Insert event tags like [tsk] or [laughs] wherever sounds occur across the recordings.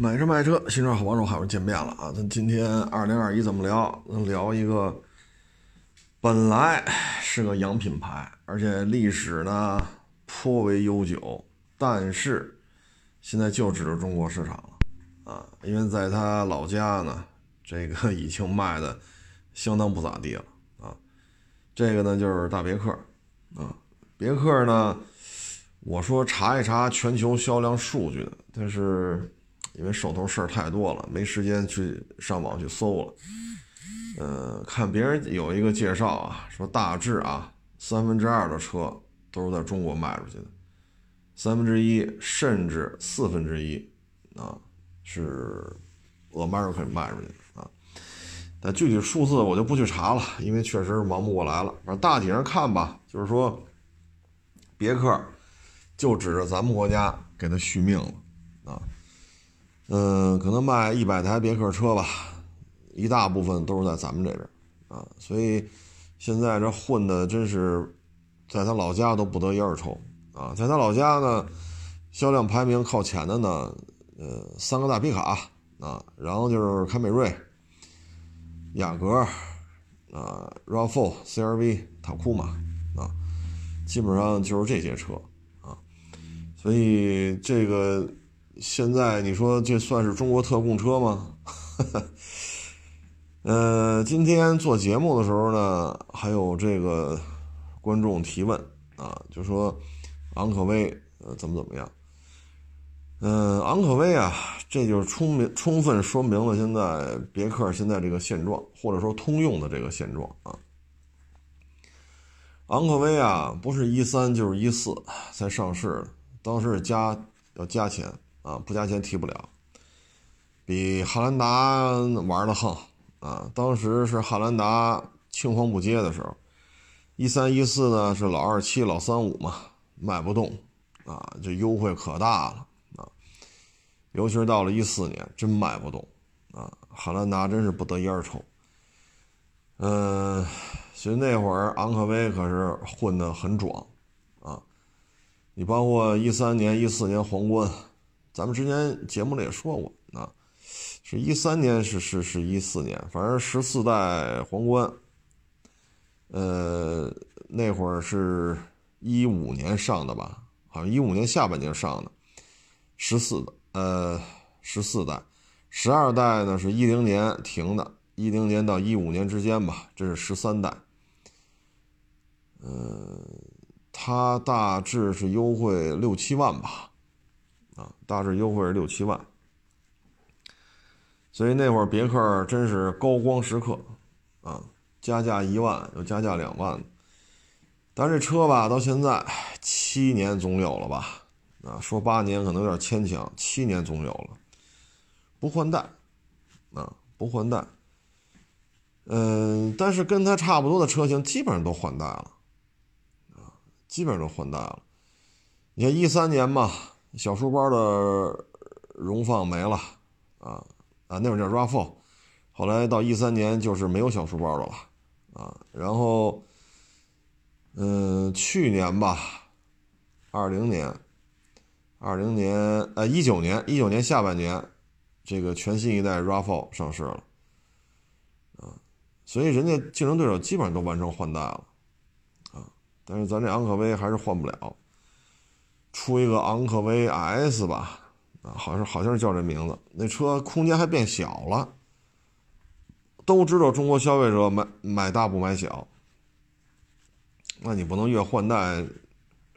买车卖车，新车好帮手，好又见面了啊！咱今天二零二一怎么聊？咱聊一个本来是个洋品牌，而且历史呢颇为悠久，但是现在就指着中国市场了啊！因为在他老家呢，这个已经卖的相当不咋地了啊！这个呢就是大别克啊，别克呢，我说查一查全球销量数据，但是。因为手头事儿太多了，没时间去上网去搜了。呃，看别人有一个介绍啊，说大致啊，三分之二的车都是在中国卖出去的，三分之一甚至四分之一啊是 American 卖出去的啊。但具体数字我就不去查了，因为确实是忙不过来了。反正大体上看吧，就是说别克就指着咱们国家给他续命了啊。嗯，可能卖一百台别克车吧，一大部分都是在咱们这边啊，所以现在这混的真是在他老家都不得一二抽啊，在他老家呢，销量排名靠前的呢，呃，三个大皮卡啊，然后就是凯美瑞、雅阁啊、RAV4、CRV、塔库玛啊，基本上就是这些车啊，所以这个。现在你说这算是中国特供车吗？[laughs] 呃，今天做节目的时候呢，还有这个观众提问啊，就说昂科威呃怎么怎么样？嗯，昂科威啊，这就是充明充分说明了现在别克现在这个现状，或者说通用的这个现状啊。昂科威啊，不是一三就是一四才上市，当时加要加钱。啊，不加钱提不了，比汉兰达玩的横啊！当时是汉兰达青黄不接的时候，一三一四呢是老二七老三五嘛，卖不动啊，这优惠可大了啊！尤其是到了一四年，真卖不动啊！汉兰达真是不得一二抽。嗯，其实那会儿昂科威可是混得很壮啊！你包括一三年、一四年皇冠。咱们之前节目里也说过啊，是一三年是是是一四年，反正十四代皇冠，呃，那会儿是一五年上的吧？好像一五年下半年上的，十四的，呃，十四代，十二代呢是一零年停的，一零年到一五年之间吧，这是十三代，嗯，它大致是优惠六七万吧。啊，大致优惠是六七万，所以那会儿别克真是高光时刻，啊，加价一万又加价两万，但这车吧，到现在七年总有了吧？啊，说八年可能有点牵强，七年总有了，不换代，啊，不换代，嗯，但是跟它差不多的车型基本上都换代了，啊，基本上都换代了，你看一三年吧。小书包的荣放没了啊啊，那会儿叫 RAV4，后来到一三年就是没有小书包的了啊。然后，嗯，去年吧，二零年，二零年呃一九年一九年下半年，这个全新一代 RAV4 上市了啊，所以人家竞争对手基本上都完成换代了啊，但是咱这昂科威还是换不了。出一个昂科威 S 吧，啊，好像好像是叫这名字。那车空间还变小了。都知道中国消费者买买大不买小，那你不能越换代，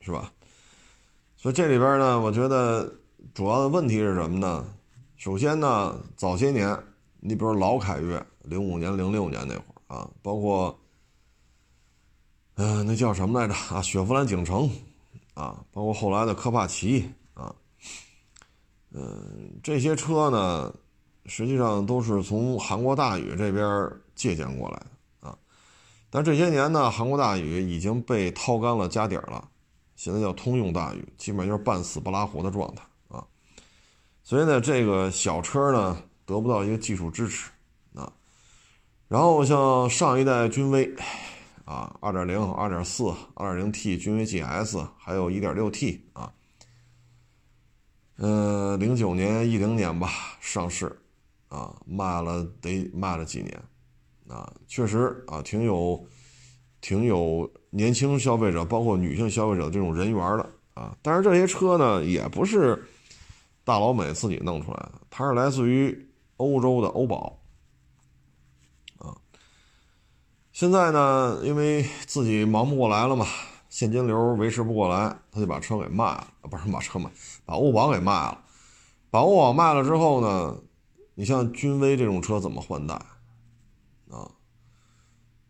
是吧？所以这里边呢，我觉得主要的问题是什么呢？首先呢，早些年，你比如老凯越，零五年、零六年那会儿啊，包括，嗯，那叫什么来着啊？雪佛兰景程。啊，包括后来的科帕奇啊，嗯，这些车呢，实际上都是从韩国大宇这边借鉴过来的啊。但这些年呢，韩国大宇已经被掏干了家底儿了，现在叫通用大宇，基本就是半死不拉活的状态啊。所以呢，这个小车呢得不到一个技术支持啊。然后像上一代君威。啊，二点零、二点四、二点零 T 君威 GS，还有一点六 T 啊。呃，零九年、一零年吧上市，啊，卖了得卖了几年，啊，确实啊，挺有，挺有年轻消费者，包括女性消费者这种人缘的啊。但是这些车呢，也不是大老美自己弄出来的，它是来自于欧洲的欧宝，啊。现在呢，因为自己忙不过来了嘛。现金流维持不过来，他就把车给卖了，不是把车卖，把欧宝给卖了。把欧宝卖了之后呢，你像君威这种车怎么换代啊？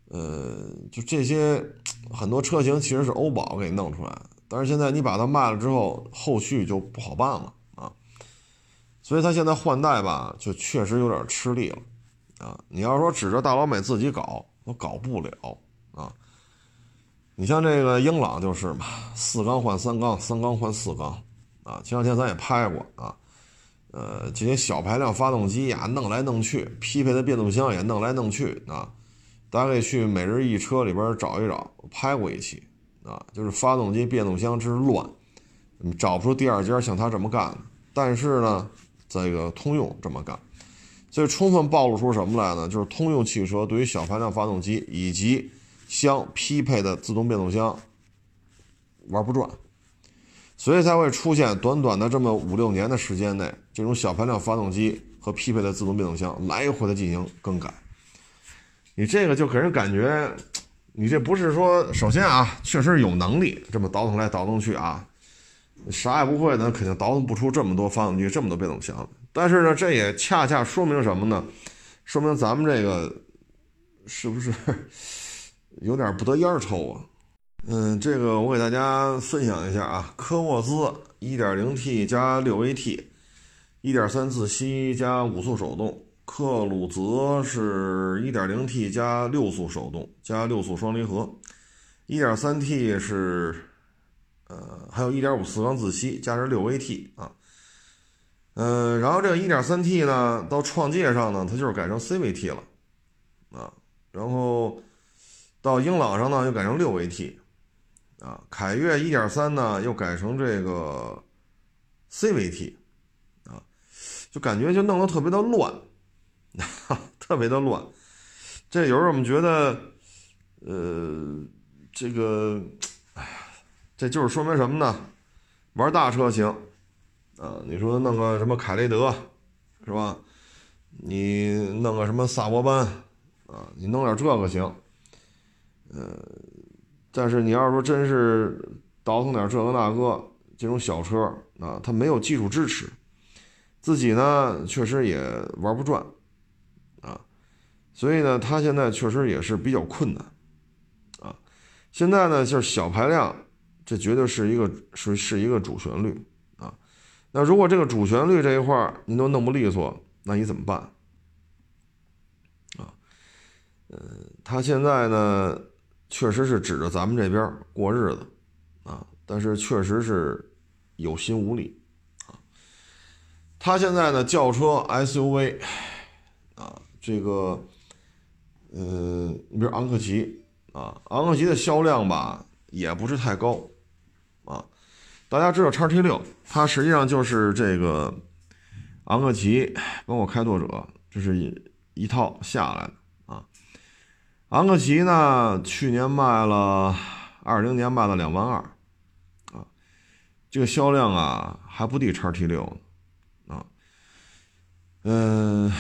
呃，就这些很多车型其实是欧宝给弄出来的，但是现在你把它卖了之后，后续就不好办了啊。所以他现在换代吧，就确实有点吃力了啊。你要说指着大老美自己搞，我搞不了啊。你像这个英朗就是嘛，四缸换三缸，三缸换四缸，啊，前两天咱也拍过啊，呃，这些小排量发动机呀，弄来弄去，匹配的变速箱也弄来弄去啊，大家可以去每日一车里边找一找，我拍过一期啊，就是发动机变速箱之乱，找不出第二家像他这么干的，但是呢，这个通用这么干，所以充分暴露出什么来呢？就是通用汽车对于小排量发动机以及相匹配的自动变速箱玩不转，所以才会出现短短的这么五六年的时间内，这种小排量发动机和匹配的自动变速箱来回的进行更改。你这个就给人感觉，你这不是说，首先啊，确实有能力这么倒腾来倒腾去啊，啥也不会的，肯定倒腾不出这么多发动机、这么多变速箱。但是呢，这也恰恰说明什么呢？说明咱们这个是不是？[laughs] 有点不得烟抽啊，嗯，这个我给大家分享一下啊，科沃兹 1.0T 加 6AT，1.3 自吸加五速手动，克鲁泽是 1.0T 加六速手动加六速双离合，1.3T 是呃还有1.5四缸自吸加上 6AT 啊，嗯，然后这个 1.3T 呢到创界上呢它就是改成 CVT 了啊，然后。到英朗上呢，又改成六 AT，啊，凯越一点三呢，又改成这个 CVT，啊，就感觉就弄得特别的乱，[laughs] 特别的乱。这有时候我们觉得，呃，这个，哎呀，这就是说明什么呢？玩大车行，啊，你说弄个什么凯雷德，是吧？你弄个什么萨博班，啊，你弄点这个行。呃，但是你要是说真是倒腾点这个那个这种小车啊，它没有技术支持，自己呢确实也玩不转啊，所以呢，他现在确实也是比较困难啊。现在呢就是小排量，这绝对是一个是是一个主旋律。那如果这个主旋律这一块您都弄不利索，那你怎么办啊？嗯，他现在呢？确实是指着咱们这边过日子，啊，但是确实是有心无力，啊，他现在呢轿车 SUV，啊，这个，呃，你比如昂克旗，啊，昂克旗的销量吧也不是太高，大家知道叉 T 六，它实际上就是这个昂克旗包括开拓者，这是一套下来的啊。昂克旗呢，去年卖了，二零年卖了两万二，啊，这个销量啊还不敌叉 T 六呢，啊，嗯，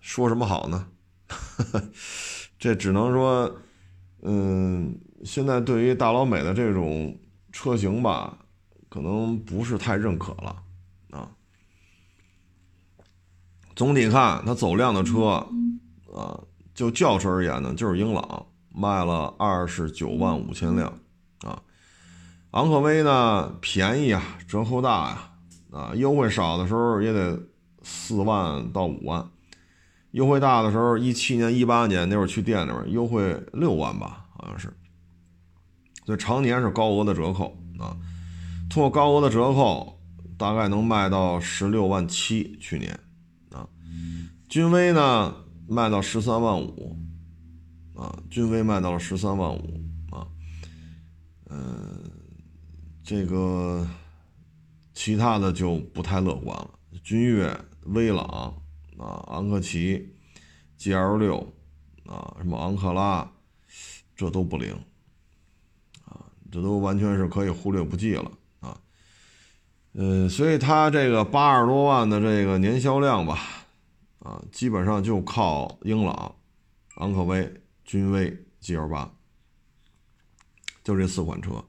说什么好呢？[laughs] 这只能说，嗯，现在对于大老美的这种车型吧，可能不是太认可了，啊，总体看它走量的车，啊。就轿车而言呢，就是英朗卖了二十九万五千辆，啊，昂科威呢便宜啊，折扣大呀，啊，优惠少的时候也得四万到五万，优惠大的时候，一七年、一八年那会儿去店里边优惠六万吧，好像是，所以常年是高额的折扣啊，通过高额的折扣，大概能卖到十六万七，去年，啊，君威呢？卖到十三万五，啊，君威卖到了十三万五，啊，嗯，这个其他的就不太乐观了。君越、威朗啊、昂克旗、GL 六啊，什么昂克拉，这都不灵，这都完全是可以忽略不计了啊。嗯，所以它这个八十多万的这个年销量吧，啊，基本上就靠英朗、昂科威、君威、GL 八，就这四款车，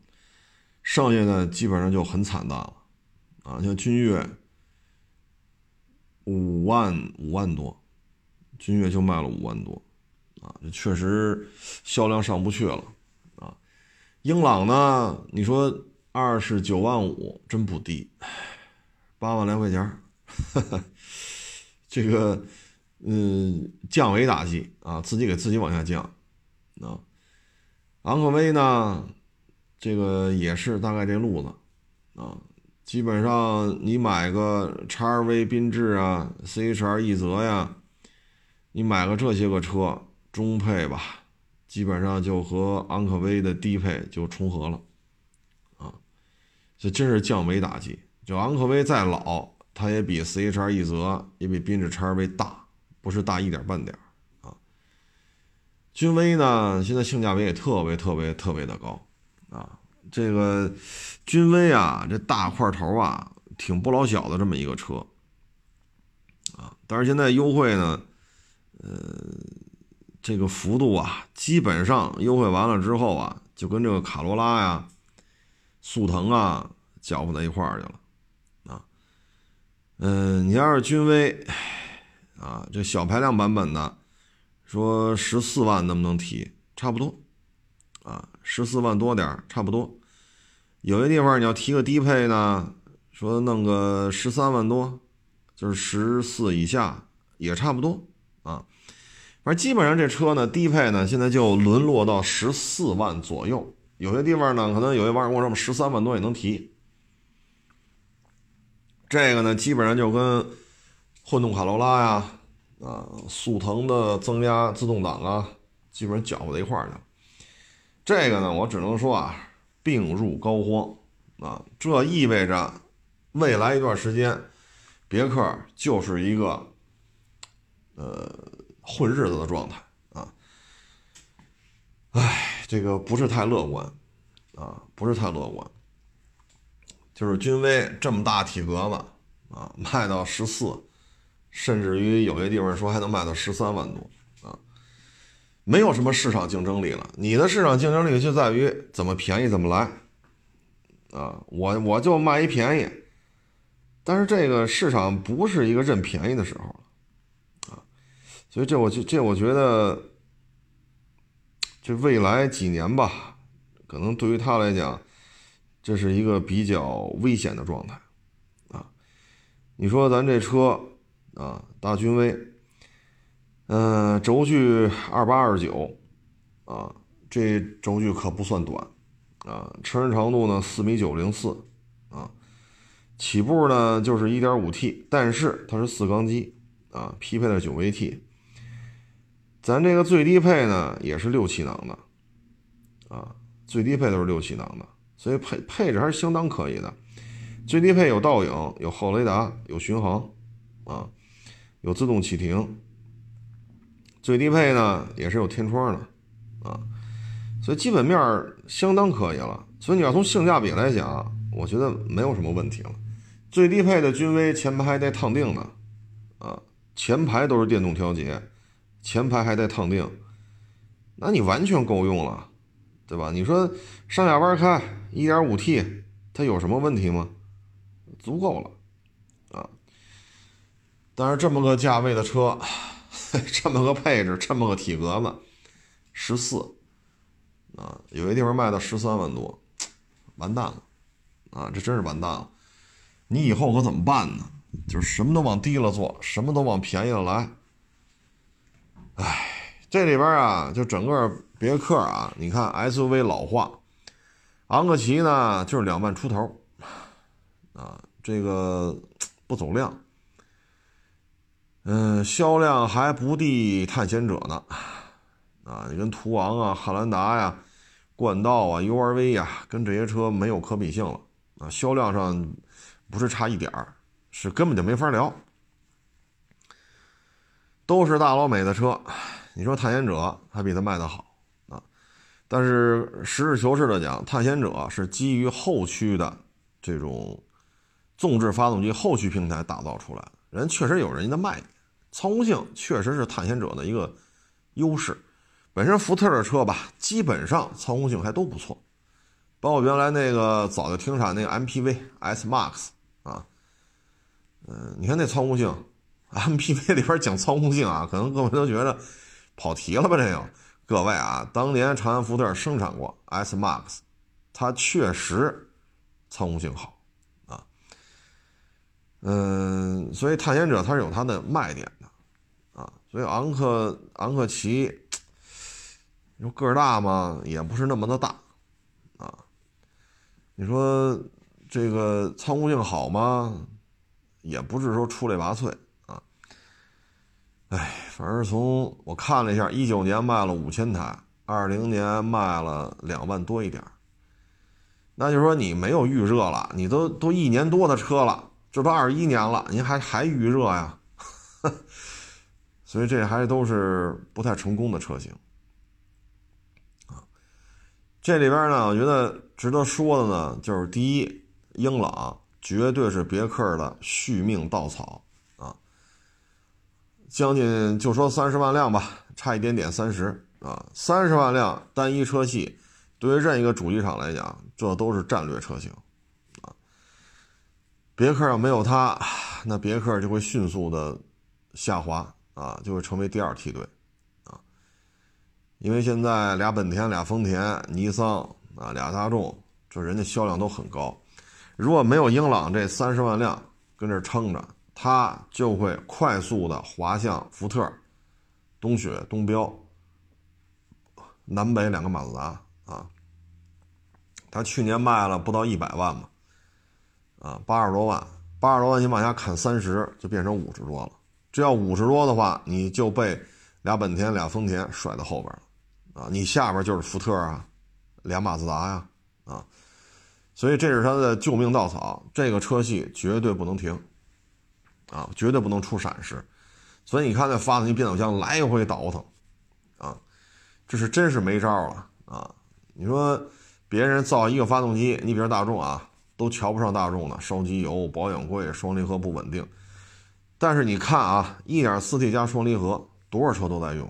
剩下的基本上就很惨淡了啊，像君越。五万五万多，君越就卖了五万多，啊，这确实销量上不去了，英朗呢，你说二十九万五，真不低，八万来块钱，[laughs] 这个，嗯，降维打击啊，自己给自己往下降，啊，昂科威呢，这个也是大概这路子，啊。基本上你买个叉 R V 缤智啊，C H R 奕泽呀，你买个这些个车中配吧，基本上就和昂科威的低配就重合了，啊，这真是降维打击。就昂科威再老，它也比 C H R 奕泽也比缤智叉 V 大，不是大一点半点啊。君威呢，现在性价比也特别特别特别的高，啊。这个君威啊，这大块头啊，挺不老小的这么一个车啊。但是现在优惠呢，呃，这个幅度啊，基本上优惠完了之后啊，就跟这个卡罗拉呀、速腾啊搅和在一块儿去了啊。嗯，你要是君威啊，这小排量版本的，说十四万能不能提？差不多啊，十四万多点差不多。有些地方你要提个低配呢，说弄个十三万多，就是十四以下也差不多。反正基本上这车呢，低配呢现在就沦落到十四万左右。有些地方呢，可能有些网友跟我说十三万多也能提。这个呢，基本上就跟混动卡罗拉呀、啊速腾的增压自动挡啊，基本上搅和在一块儿去了。这个呢，我只能说啊。病入膏肓啊！这意味着未来一段时间，别克就是一个呃混日子的状态啊！哎，这个不是太乐观啊，不是太乐观。就是君威这么大体格子啊，卖到十四，甚至于有些地方说还能卖到十三万多啊！没有什么市场竞争力了，你的市场竞争力就在于怎么便宜怎么来，啊，我我就卖一便宜，但是这个市场不是一个认便宜的时候，所以这我这我觉得，这未来几年吧，可能对于他来讲，这是一个比较危险的状态，啊，你说咱这车啊，大君威。嗯，轴距二八二九，啊，这轴距可不算短，啊，车身长度呢四米九零四，啊，起步呢就是一点五 T，但是它是四缸机，啊，匹配的九 AT，咱这个最低配呢也是六气囊的，啊，最低配都是六气囊的，所以配配置还是相当可以的，最低配有倒影，有后雷达，有巡航，啊，有自动启停。最低配呢也是有天窗的，啊，所以基本面相当可以了。所以你要从性价比来讲，我觉得没有什么问题了。最低配的君威前排带烫定呢，啊，前排都是电动调节，前排还带烫定，那你完全够用了，对吧？你说上下班开 1.5T，它有什么问题吗？足够了，啊。但是这么个价位的车。[laughs] 这么个配置，这么个体格子，十四啊，有些地方卖到十三万多，完蛋了啊！这真是完蛋了。你以后可怎么办呢？就是什么都往低了做，什么都往便宜了来。哎，这里边啊，就整个别克啊，你看 SUV 老化，昂克旗呢就是两万出头啊，这个不走量。嗯，销量还不敌探险者呢，啊，你跟途昂啊、汉兰达呀、冠道啊、URV 呀，跟这些车没有可比性了啊。销量上不是差一点儿，是根本就没法聊。都是大老美的车，你说探险者还比它卖的好啊？但是实事求是的讲，探险者是基于后驱的这种纵置发动机后驱平台打造出来的，人确实有人家的卖点，操控性确实是探险者的一个优势。本身福特的车吧，基本上操控性还都不错，包括原来那个早就停产那个 MPV S Max 啊，嗯，你看那操控性。MPV 里边讲操控性啊，[laughs] 可能各位都觉得跑题了吧？这个，各位啊，当年长安福特生产过 S Max，它确实操控性好啊。嗯，所以探险者它是有它的卖点的啊。所以昂克昂克旗，你说个儿大吗？也不是那么的大啊。你说这个操控性好吗？也不是说出类拔萃。哎，反正从我看了一下，一九年卖了五千台，二零年卖了两万多一点那就说你没有预热了，你都都一年多的车了，这都二一年了，您还还预热呀？[laughs] 所以这还都是不太成功的车型啊。这里边呢，我觉得值得说的呢，就是第一，英朗绝对是别克的续命稻草。将近就说三十万辆吧，差一点点三十啊，三十万辆单一车系，对于任一个主机厂来讲，这都是战略车型啊。别克要没有它，那别克就会迅速的下滑啊，就会成为第二梯队啊。因为现在俩本田、俩丰田、尼桑啊、俩大众，这人家销量都很高，如果没有英朗这三十万辆跟这撑着。它就会快速的滑向福特、东雪、东标、南北两个马自达啊。它去年卖了不到一百万嘛，啊，八十多万，八十多万你往下砍三十，就变成五十多了。这要五十多的话，你就被俩本田、俩丰田甩到后边了啊！你下边就是福特啊，俩马自达呀，啊，所以这是它的救命稻草，这个车系绝对不能停。啊，绝对不能出闪失，所以你看那发动机变速箱来回倒腾，啊，这是真是没招了啊！你说别人造一个发动机，你比如大众啊，都瞧不上大众的，烧机油、保养贵、双离合不稳定。但是你看啊，1.4T 加双离合，多少车都在用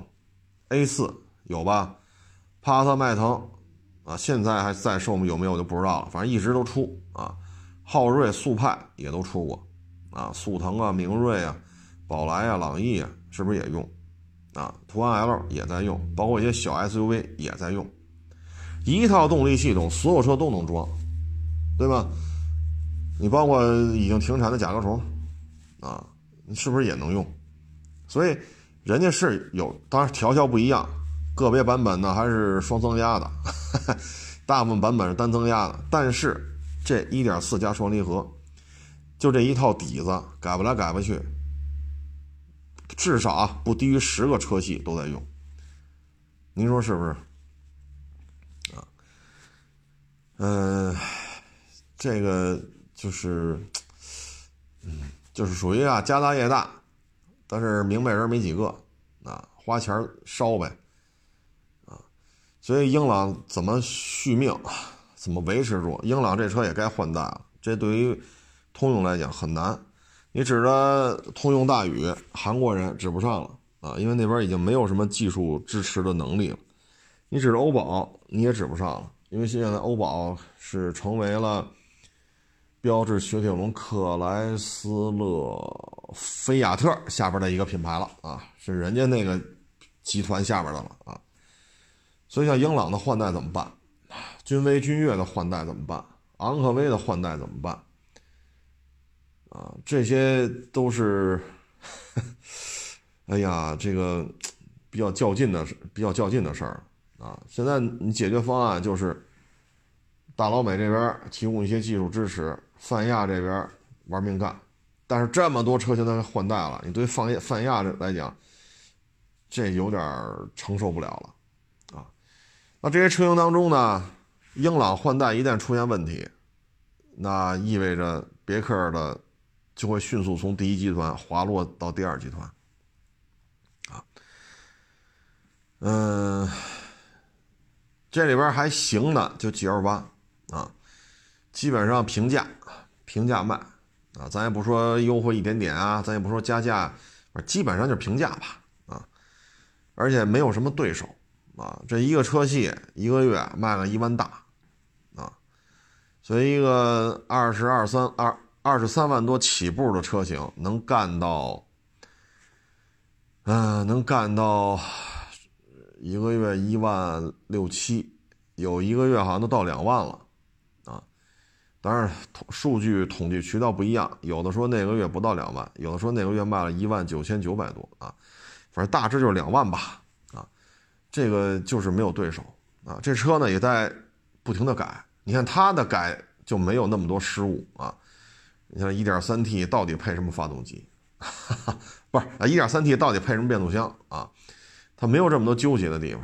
，A4 有吧？帕萨特、迈腾啊，现在还在售吗有没有就不知道了，反正一直都出啊。昊锐、速派也都出过。啊，速腾啊，明锐啊，宝来啊，朗逸啊，是不是也用？啊，途安 L 也在用，包括一些小 SUV 也在用，一套动力系统，所有车都能装，对吧？你包括已经停产的甲壳虫，啊，你是不是也能用？所以人家是有，当然调校不一样，个别版本呢还是双增压的，[laughs] 大部分版本是单增压的，但是这1.4加双离合。就这一套底子，改不来改不去，至少不低于十个车系都在用，您说是不是？啊，嗯，这个就是，嗯，就是属于啊家大业大，但是明白人没几个，啊，花钱烧呗，啊，所以英朗怎么续命，怎么维持住？英朗这车也该换代了，这对于。通用来讲很难，你指着通用大宇，韩国人指不上了啊，因为那边已经没有什么技术支持的能力了。你指着欧宝，你也指不上了，因为现在欧宝是成为了标致雪铁龙克莱斯勒菲亚特下边的一个品牌了啊，是人家那个集团下边的了啊。所以像英朗的换代怎么办？君威、君越的换代怎么办？昂科威的换代怎么办？啊，这些都是，哎呀，这个比较较劲的事比较较劲的事儿啊。现在你解决方案就是大老美这边提供一些技术支持，泛亚这边玩命干。但是这么多车现在换代了，你对泛亚泛亚来讲，这有点承受不了了啊。那这些车型当中呢，英朗换代一旦出现问题，那意味着。别克的就会迅速从第一集团滑落到第二集团。啊，嗯，这里边还行的就 G L 八啊，基本上平价，平价卖。啊，咱也不说优惠一点点啊，咱也不说加价，基本上就是平价吧啊，而且没有什么对手啊，这一个车系一个月卖了一万大啊，所以一个二十二三二二十三万多起步的车型能干到。嗯，能干到一个月一万六七，有一个月好像都到两万了，啊，当然统数据统计渠道不一样，有的说那个月不到两万，有的说那个月卖了一万九千九百多啊，反正大致就是两万吧，啊，这个就是没有对手啊，这车呢也在不停的改，你看它的改就没有那么多失误啊，你像一点三 T 到底配什么发动机？哈哈。不是啊，一点三 T 到底配什么变速箱啊？它没有这么多纠结的地方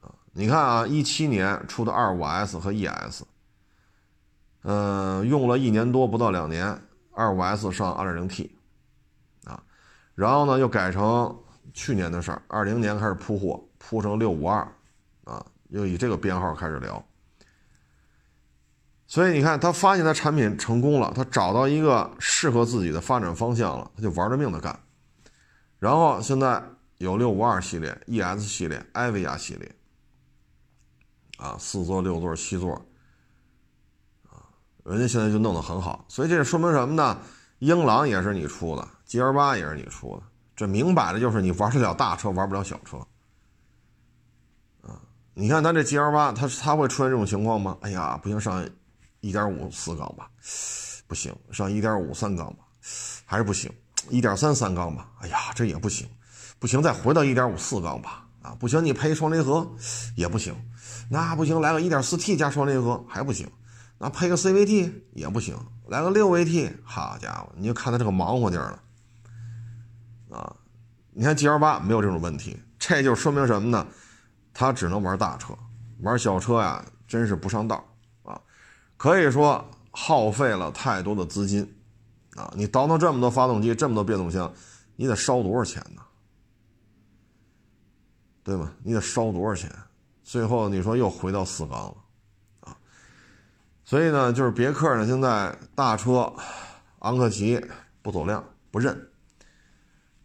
啊。你看啊，一七年出的二五 S 和 ES，嗯，用了一年多不到两年，二五 S 上二点零 T 啊，然后呢又改成去年的事儿，二零年开始铺货，铺成六五二啊，又以这个编号开始聊。所以你看，他发现他产品成功了，他找到一个适合自己的发展方向了，他就玩着命的干。然后现在有六五二系列、ES 系列、艾维亚系列，啊，四座、六座、七座，啊，人家现在就弄得很好。所以这说明什么呢？英朗也是你出的，G L 八也是你出的，这明摆着就是你玩得了大车，玩不了小车。啊，你看他这 G L 八，他他会出现这种情况吗？哎呀，不行，上。一点五四缸吧，不行，上一点五三缸吧，还是不行，一点三三缸吧，哎呀，这也不行，不行，再回到一点五四缸吧，啊，不行，你配双离合也不行，那不行，来个一点四 T 加双离合还不行，那配个 CVT 也不行，来个六 AT，好家伙，你就看他这个忙活劲儿了，啊，你看 G L 八没有这种问题，这就说明什么呢？他只能玩大车，玩小车呀，真是不上道。可以说耗费了太多的资金，啊，你倒腾这么多发动机，这么多变速箱，你得烧多少钱呢？对吗？你得烧多少钱？最后你说又回到四缸了，啊，所以呢，就是别克呢，现在大车昂克旗不走量，不认，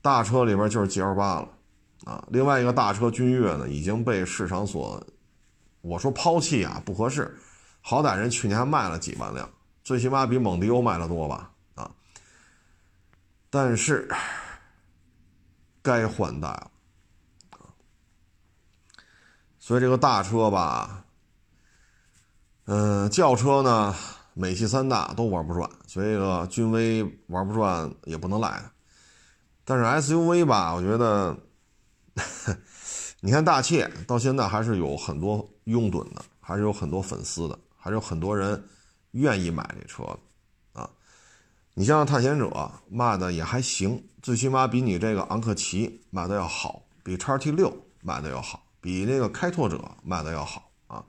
大车里边就是 G L 八了，啊，另外一个大车君越呢，已经被市场所，我说抛弃啊，不合适。好歹人去年还卖了几万辆，最起码比蒙迪欧卖的多吧？啊，但是该换代了所以这个大车吧，嗯，轿车呢，美系三大都玩不转，所以这个君威玩不转也不能赖。但是 SUV 吧，我觉得，[laughs] 你看大切到现在还是有很多拥趸的，还是有很多粉丝的。还是有很多人愿意买这车啊！你像探险者卖的也还行，最起码比你这个昂克旗卖的要好，比叉 T 六卖的要好，比那个开拓者卖的要好啊！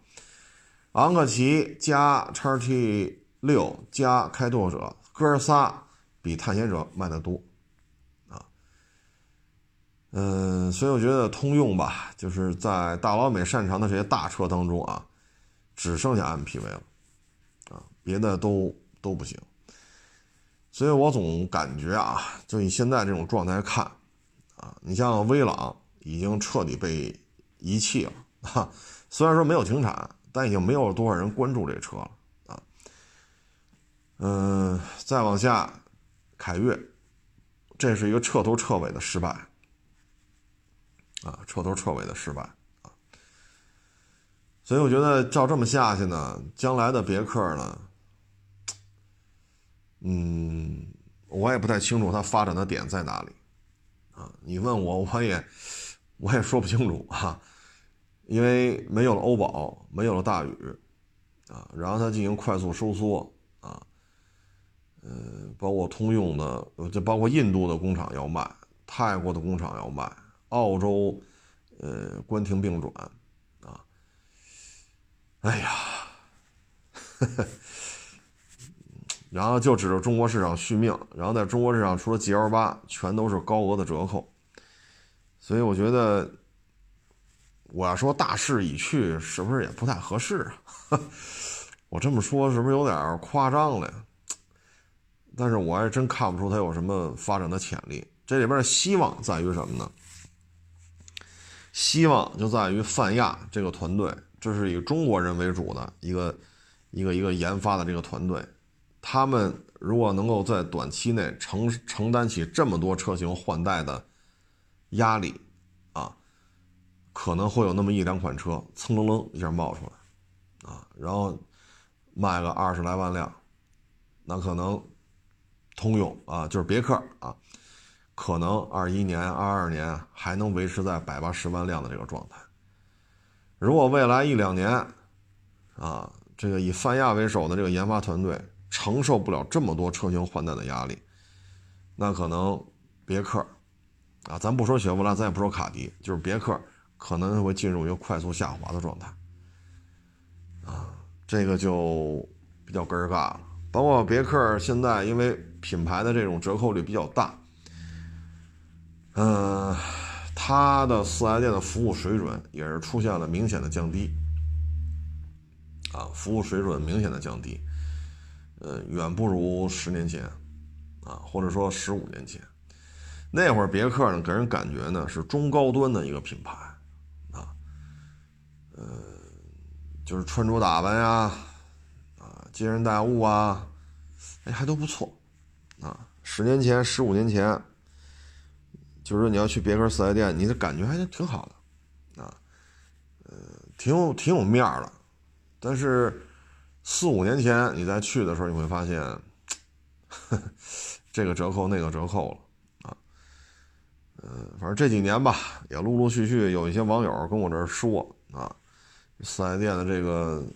昂克旗加叉 T 六加开拓者，哥仨比探险者卖的多啊！嗯，所以我觉得通用吧，就是在大老美擅长的这些大车当中啊。只剩下 MPV 了，啊，别的都都不行，所以我总感觉啊，就以现在这种状态看，啊，你像威朗已经彻底被遗弃了，哈，虽然说没有停产，但已经没有多少人关注这车了，啊，嗯，再往下，凯越，这是一个彻头彻尾的失败，啊，彻头彻尾的失败。所以我觉得照这么下去呢，将来的别克呢，嗯，我也不太清楚它发展的点在哪里，啊，你问我 [laughs] 我也我也说不清楚哈，因为没有了欧宝，没有了大宇，啊，然后它进行快速收缩，啊，嗯，包括通用的，就包括印度的工厂要卖，泰国的工厂要卖，澳洲，呃，关停并转。哎呀，[laughs] 然后就指着中国市场续命，然后在中国市场除了 GL 八，全都是高额的折扣，所以我觉得，我要说大势已去，是不是也不太合适啊？[laughs] 我这么说是不是有点夸张了呀？但是我还真看不出它有什么发展的潜力。这里边的希望在于什么呢？希望就在于泛亚这个团队，这是以中国人为主的一个一个一个研发的这个团队。他们如果能够在短期内承承担起这么多车型换代的压力，啊，可能会有那么一两款车蹭楞楞一下冒出来，啊，然后卖个二十来万辆，那可能通用啊，就是别克啊，可能二一年、二二年还能维持在百八十万辆的这个状态。如果未来一两年，啊，这个以泛亚为首的这个研发团队，承受不了这么多车型换代的压力，那可能别克啊，咱不说雪佛兰，咱也不说卡迪，就是别克可能会进入一个快速下滑的状态啊，这个就比较根儿尬了。包括别克现在因为品牌的这种折扣率比较大，嗯，它的四 S 店的服务水准也是出现了明显的降低啊，服务水准明显的降低。呃，远不如十年前，啊，或者说十五年前，那会儿别克呢，给人感觉呢是中高端的一个品牌，啊，呃，就是穿着打扮呀，啊，接人待物啊，哎，还都不错，啊，十年前、十五年前，就是说你要去别克四 S 店，你的感觉还是挺好的，啊，呃，挺有挺有面儿的，但是。四五年前你再去的时候，你会发现，[laughs] 这个折扣那个折扣了啊。嗯，反正这几年吧，也陆陆续续有一些网友跟我这儿说啊，四 S 店的这个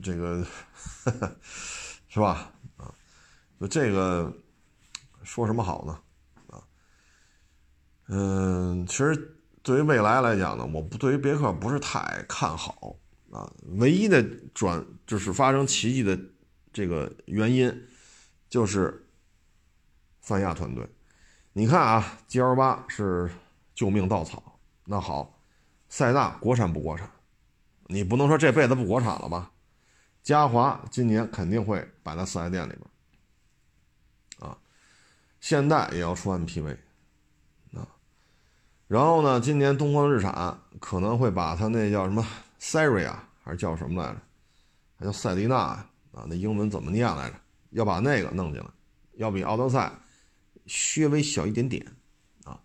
这个 [laughs] 是吧？啊，就这个说什么好呢？嗯，其实对于未来来讲呢，我不对于别克不是太看好。啊，唯一的转就是发生奇迹的这个原因，就是泛亚团队。你看啊，G L 八是救命稻草。那好，塞纳国产不国产？你不能说这辈子不国产了吧？嘉华今年肯定会摆在四 S 店里边。啊，现代也要出 MPV。然后呢，今年东风日产可能会把它那叫什么？塞瑞啊，还是叫什么来着？还叫塞迪纳啊？那英文怎么念来着？要把那个弄进来，要比奥德赛稍微小一点点啊。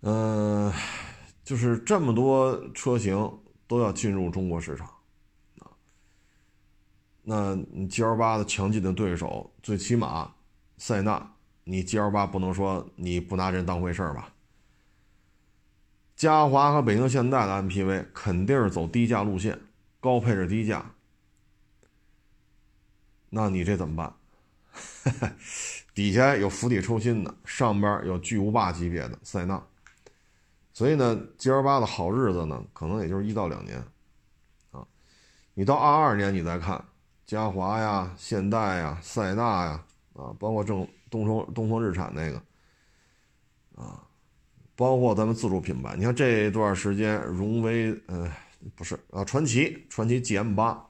嗯，就是这么多车型都要进入中国市场啊。那你 G L 八的强劲的对手，最起码塞纳，你 G L 八不能说你不拿人当回事儿吧？嘉华和北京现代的 MPV 肯定是走低价路线，高配置低价。那你这怎么办？[laughs] 底下有釜底抽薪的，上边有巨无霸级别的塞纳，所以呢，G L 八的好日子呢，可能也就是一到两年。啊，你到二二年你再看，嘉华呀、现代呀、塞纳呀，啊，包括正东风东风日产那个，啊。包括咱们自主品牌，你看这段时间，荣威，呃，不是啊，传奇，传奇 GM 八，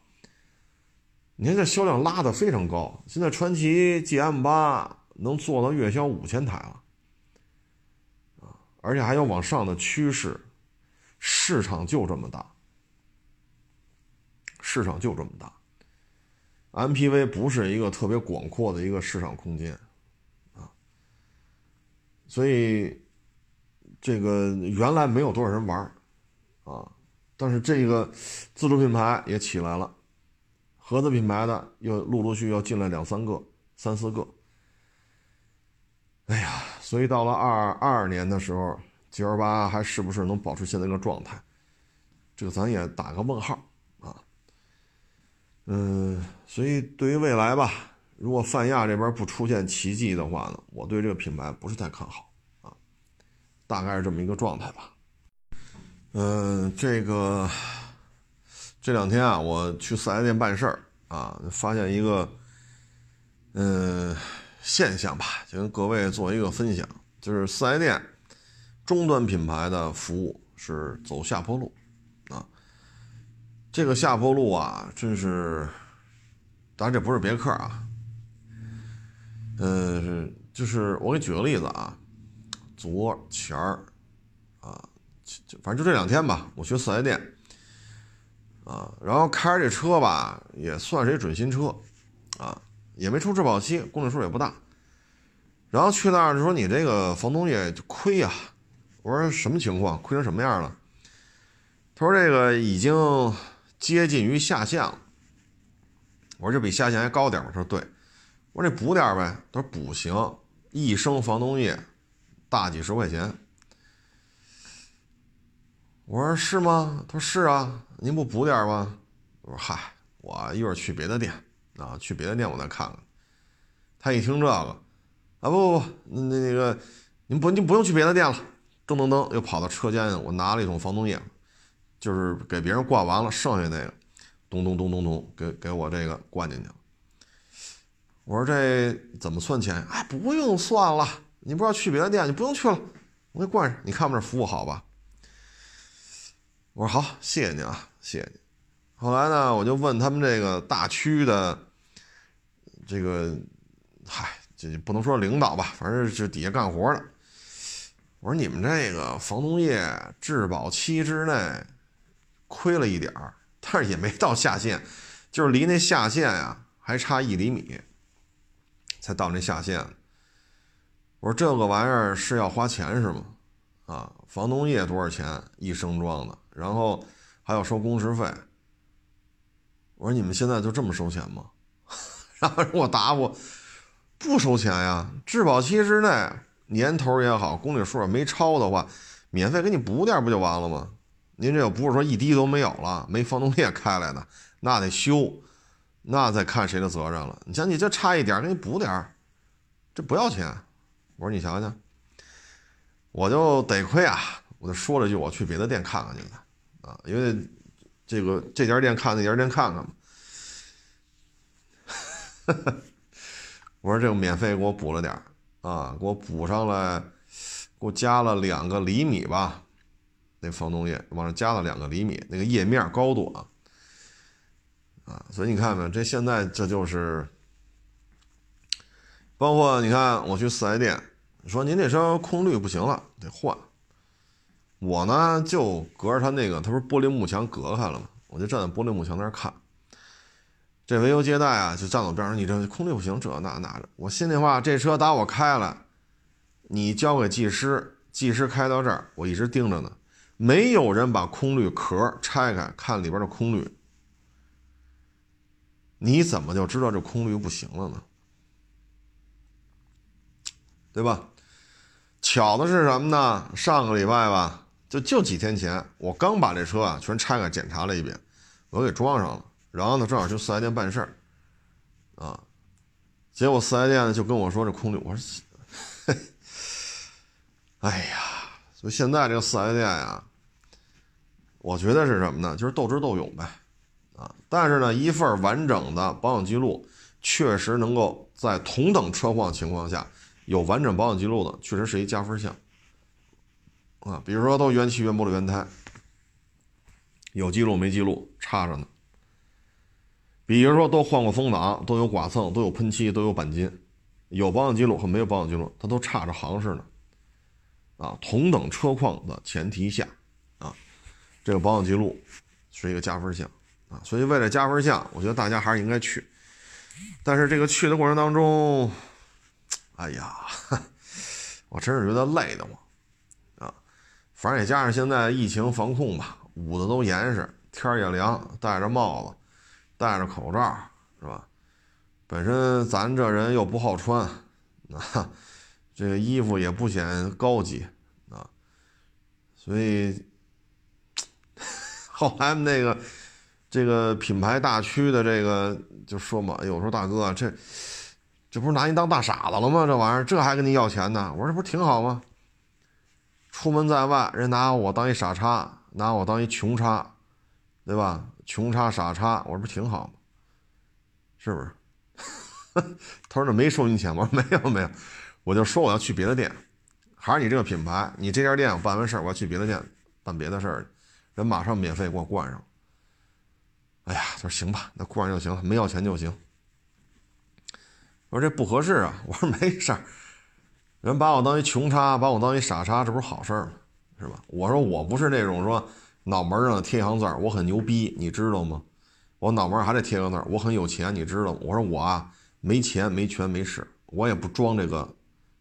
你看这销量拉的非常高，现在传奇 GM 八能做到月销五千台了，啊，而且还有往上的趋势，市场就这么大，市场就这么大，MPV 不是一个特别广阔的一个市场空间，啊，所以。这个原来没有多少人玩啊，但是这个自主品牌也起来了，合资品牌的又陆陆续续要进来两三个、三四个。哎呀，所以到了二二年的时候，G L 八还是不是能保持现在这个状态？这个咱也打个问号啊。嗯，所以对于未来吧，如果泛亚这边不出现奇迹的话呢，我对这个品牌不是太看好。大概是这么一个状态吧。嗯，这个这两天啊，我去四 S 店办事儿啊，发现一个嗯，现象吧，就跟各位做一个分享，就是四 S 店终端品牌的服务是走下坡路啊。这个下坡路啊，真是，当然这不是别克啊，嗯，就是我给举个例子啊，昨前儿啊，就反正就这两天吧，我去四 S 店啊，然后开着这车吧，也算是一准新车啊。也没出质保期，公里数也不大。然后去那儿就说你这个防冻液亏呀。我说什么情况？亏成什么样了？他说这个已经接近于下限了。我说这比下限还高点吗？他说对。我说这补点呗。他说补行，一升防冻液大几十块钱。我说是吗？他说是啊。您不补点吗？我说嗨，我一会儿去别的店。啊，去别的店我再看看。他一听这个，啊不不不，那那个，您不您不用去别的店了，噔噔噔又跑到车间，我拿了一桶防冻液，就是给别人灌完了，剩下那个，咚咚咚咚咚，给给我这个灌进去了。我说这怎么算钱？哎，不用算了，你不知道去别的店，你不用去了，我给灌上。你看我们这服务好吧？我说好，谢谢您啊，谢谢您。后来呢，我就问他们这个大区的这个，嗨，这不能说领导吧，反正就底下干活的。我说你们这个防冻液质保期之内亏了一点儿，但是也没到下限，就是离那下限呀还差一厘米，才到那下限。我说这个玩意儿是要花钱是吗？啊，防冻液多少钱一升装的？然后还要收工时费。我说你们现在就这么收钱吗？[laughs] 然后我答复，不收钱呀，质保期之内，年头也好，公里数没超的话，免费给你补点不就完了吗？您这又不是说一滴都没有了，没防冻液开来的，那得修，那再看谁的责任了。你像你这差一点，给你补点这不要钱。我说你瞧瞧，我就得亏啊，我就说了句，我去别的店看看去的啊，因为。这个这家店看那家店看看吧。[laughs] 我说这个免费给我补了点啊，给我补上来，给我加了两个厘米吧，那防冻液往上加了两个厘米，那个液面高度啊，啊，所以你看看这现在这就是，包括你看我去四 S 店，说您这车空滤不行了，得换。我呢就隔着他那个，他不是玻璃幕墙隔开了吗？我就站在玻璃幕墙那儿看。这维修接待啊，就站我边上，你这空滤不行，这那那的。我心里话，这车打我开了，你交给技师，技师开到这儿，我一直盯着呢，没有人把空滤壳拆开看里边的空滤，你怎么就知道这空滤不行了呢？对吧？巧的是什么呢？上个礼拜吧。就就几天前，我刚把这车啊全拆开检查了一遍，我给装上了。然后呢，正好去四 S 店办事儿，啊，结果四 S 店呢就跟我说这空滤，我说，[laughs] 哎呀，就现在这个四 S 店呀，我觉得是什么呢？就是斗智斗勇呗，啊，但是呢，一份完整的保养记录，确实能够在同等车况情况下有完整保养记录的，确实是一加分项。啊，比如说都原漆、原玻璃、原胎，有记录没记录，差着呢。比如说都换过风挡，都有剐蹭，都有喷漆，都有钣金，有保养记录和没有保养记录，它都差着行市呢。啊，同等车况的前提下，啊，这个保养记录是一个加分项啊。所以为了加分项，我觉得大家还是应该去。但是这个去的过程当中，哎呀，[laughs] 我真是觉得累的慌啊。反正也加上现在疫情防控吧，捂得都严实，天也凉，戴着帽子，戴着口罩，是吧？本身咱这人又不好穿，啊，[laughs] 这个衣服也不显高级啊，所以 [laughs] 后来那个这个品牌大区的这个就说嘛，有时候大哥这这不是拿你当大傻子了吗？这玩意儿这还跟你要钱呢？我说这不是挺好吗？出门在外，人拿我当一傻叉，拿我当一穷叉，对吧？穷叉傻叉，我说不挺好吗？是不是？[laughs] 他说那没收您钱吗？我说没有没有，我就说我要去别的店，还是你这个品牌，你这家店我办完事儿，我要去别的店办别的事儿，人马上免费给我灌上。哎呀，他说行吧，那灌上就行了，没要钱就行。我说这不合适啊，我说没事儿，人把我当一穷叉，把我当一傻叉，这不是好事儿吗？是吧？我说我不是那种说脑门上贴一行字儿，我很牛逼，你知道吗？我脑门还得贴个字儿，我很有钱，你知道吗？我说我啊，没钱、没权、没势，我也不装这个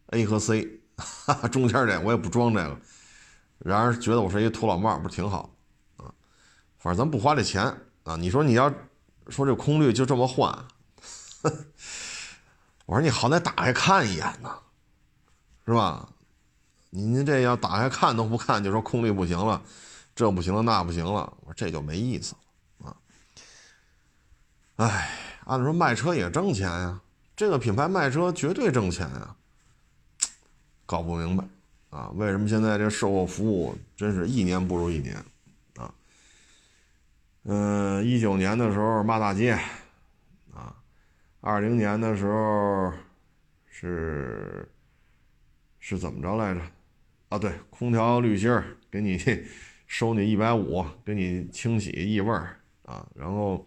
A 和 C，哈 [laughs] 哈，中间这我也不装这个。然而觉得我是一土老帽，不是挺好啊？反正咱不花这钱啊。你说你要说这空滤就这么换，[laughs] 我说你好歹打开看一眼呢，是吧？您您这要打开看都不看，就说空滤不行了，这不行了那不行了，我说这就没意思了啊。哎，按说卖车也挣钱呀，这个品牌卖车绝对挣钱呀，搞不明白啊，为什么现在这售后服务真是一年不如一年啊？嗯，一九年的时候骂大街，二零年的时候是是怎么着来着？啊，对，空调滤芯儿给你 [laughs] 收你一百五，给你清洗异味儿啊，然后。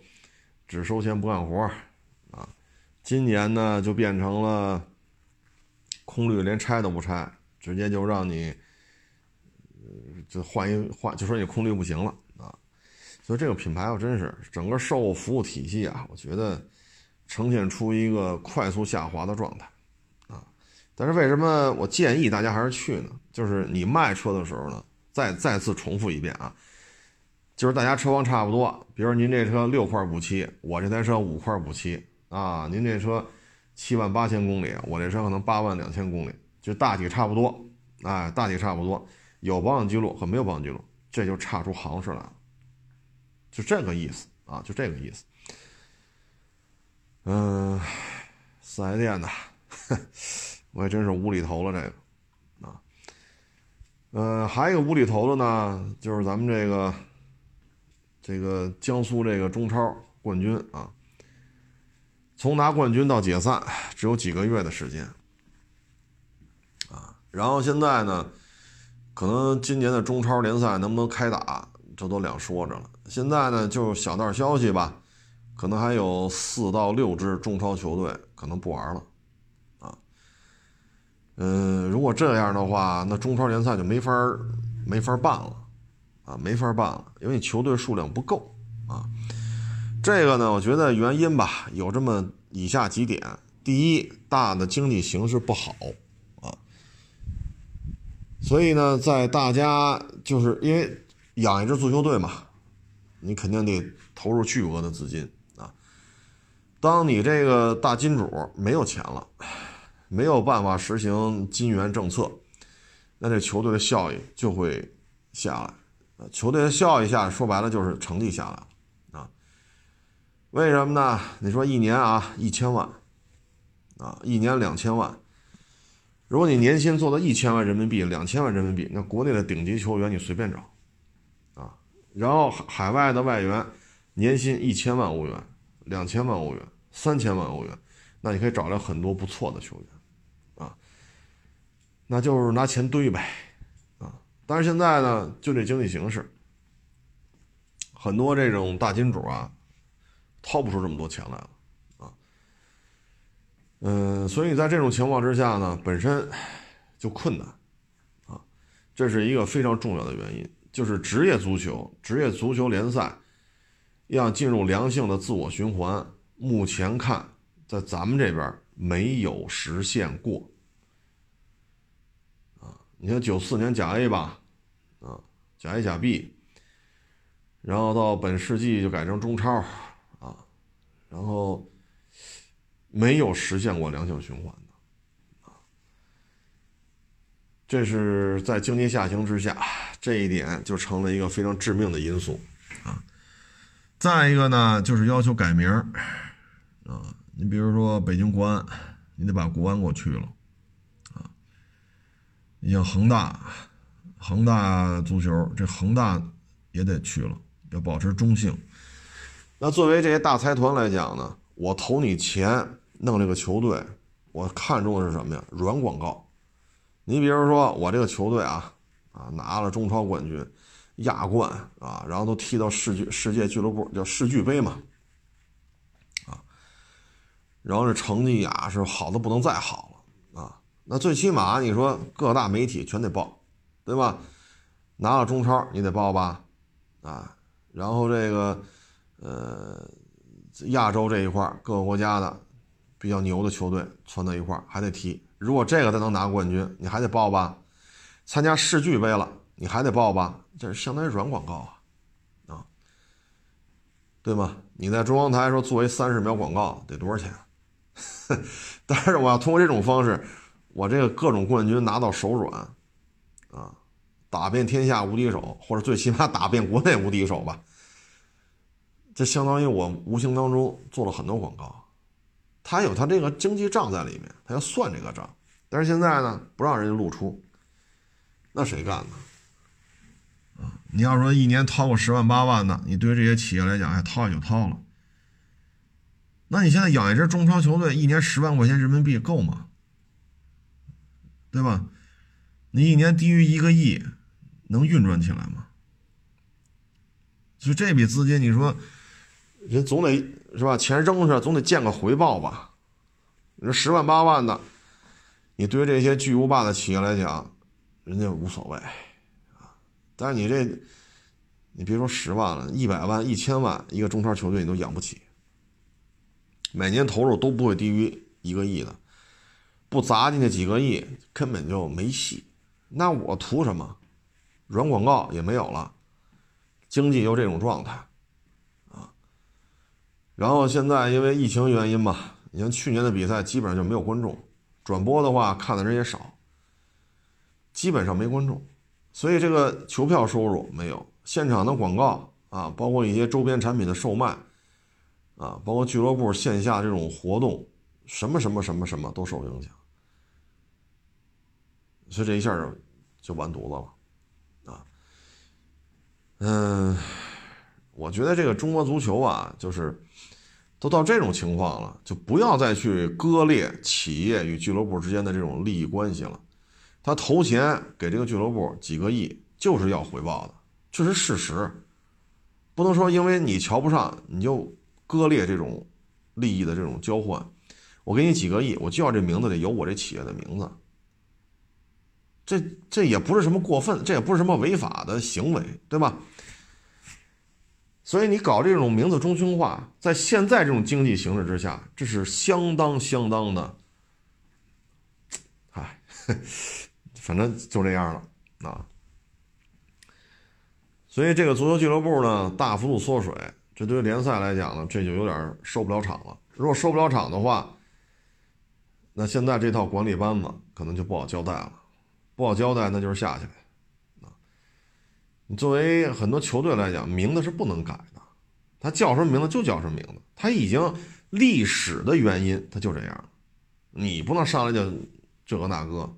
只收钱不干活儿啊！今年呢就变成了空滤连拆都不拆，直接就让你就换一换，就说你空滤不行了啊！所以这个品牌我真是整个售后服务体系啊，我觉得呈现出一个快速下滑的状态啊！但是为什么我建议大家还是去呢？就是你卖车的时候呢，再再次重复一遍啊！就是大家车况差不多，比如您这车六块补漆，我这台车五块补漆啊。您这车七万八千公里，我这车可能八万两千公里，就大体差不多，哎，大体差不多，有保养记录和没有保养记录，这就差出行市来了，就这个意思啊，就这个意思。嗯，四 S 店的，[laughs] 我也真是无厘头了这个啊。嗯，还有一个无厘头的呢，就是咱们这个。这个江苏这个中超冠军啊，从拿冠军到解散只有几个月的时间啊，然后现在呢，可能今年的中超联赛能不能开打，这都两说着了。现在呢，就小道消息吧，可能还有四到六支中超球队可能不玩了啊。嗯，如果这样的话，那中超联赛就没法没法办了。啊，没法办了，因为你球队数量不够啊。这个呢，我觉得原因吧，有这么以下几点：第一，大的经济形势不好啊，所以呢，在大家就是因为养一支足球队嘛，你肯定得投入巨额的资金。当你这个大金主没有钱了，没有办法实行金元政策，那这球队的效益就会下来。球队的效益下，说白了就是成绩下来了啊？为什么呢？你说一年啊，一千万啊，一年两千万。如果你年薪做到一千万人民币、两千万人民币，那国内的顶级球员你随便找啊。然后海外的外援年薪一千万欧元、两千万欧元、三千万欧元，那你可以找来很多不错的球员啊。那就是拿钱堆呗。啊但是现在呢，就这经济形势，很多这种大金主啊，掏不出这么多钱来了啊。嗯，所以在这种情况之下呢，本身就困难啊，这是一个非常重要的原因。就是职业足球、职业足球联赛要进入良性的自我循环，目前看在咱们这边没有实现过啊。你看九四年甲 A 吧，啊，甲 A 甲 B，然后到本世纪就改成中超，啊，然后没有实现过良性循环的，啊，这是在经济下行之下，这一点就成了一个非常致命的因素，啊，再一个呢，就是要求改名，你比如说北京国安，你得把国安给我去了。啊你像恒大，恒大足球，这恒大也得去了，要保持中性。那作为这些大财团来讲呢，我投你钱，弄这个球队，我看中的是什么呀？软广告。你比如说我这个球队啊，啊拿了中超冠军、亚冠啊，然后都踢到世俱世界俱乐部叫世俱杯嘛，然后这成绩呀是好的不能再好了啊。那最起码你说各大媒体全得报，对吧？拿了中超你得报吧，啊，然后这个呃亚洲这一块各个国家的比较牛的球队攒到一块还得踢。如果这个再能拿冠军，你还得报吧？参加世俱杯了，你还得报吧？这是相当于软广告啊，啊，对吗？你在中央台说作为三十秒广告得多少钱？[laughs] 但是我要通过这种方式，我这个各种冠军拿到手软，啊，打遍天下无敌手，或者最起码打遍国内无敌手吧。这相当于我无形当中做了很多广告。他有他这个经济账在里面，他要算这个账，但是现在呢，不让人家露出，那谁干呢？啊，你要说一年掏个十万八万的，你对这些企业来讲，还掏也就掏了。那你现在养一支中超球队，一年十万块钱人民币够吗？对吧？你一年低于一个亿，能运转起来吗？就这笔资金，你说人总得。是吧？钱扔出去总得见个回报吧？你说十万八万的，你对于这些巨无霸的企业来讲，人家无所谓啊。但是你这，你别说十万了，一百万、一千万，一个中超球队你都养不起。每年投入都不会低于一个亿的，不砸进去几个亿根本就没戏。那我图什么？软广告也没有了，经济又这种状态啊。然后现在因为疫情原因吧，你像去年的比赛基本上就没有观众，转播的话看的人也少，基本上没观众，所以这个球票收入没有，现场的广告啊，包括一些周边产品的售卖，啊，包括俱乐部线下这种活动，什么什么什么什么都受影响，所以这一下就就完犊子了，啊，嗯，我觉得这个中国足球啊，就是。都到这种情况了，就不要再去割裂企业与俱乐部之间的这种利益关系了。他投钱给这个俱乐部几个亿，就是要回报的，这是事实。不能说因为你瞧不上，你就割裂这种利益的这种交换。我给你几个亿，我就要这名字里有我这企业的名字。这这也不是什么过分，这也不是什么违法的行为，对吧？所以你搞这种名字中心化，在现在这种经济形势之下，这是相当相当的，唉，[laughs] 反正就这样了啊。所以这个足球俱乐部呢，大幅度缩水，这对于联赛来讲呢，这就有点收不了场了。如果收不了场的话，那现在这套管理班子可能就不好交代了，不好交代，那就是下去呗。你作为很多球队来讲，名字是不能改的，他叫什么名字就叫什么名字，他已经历史的原因，他就这样，你不能上来就这个那个，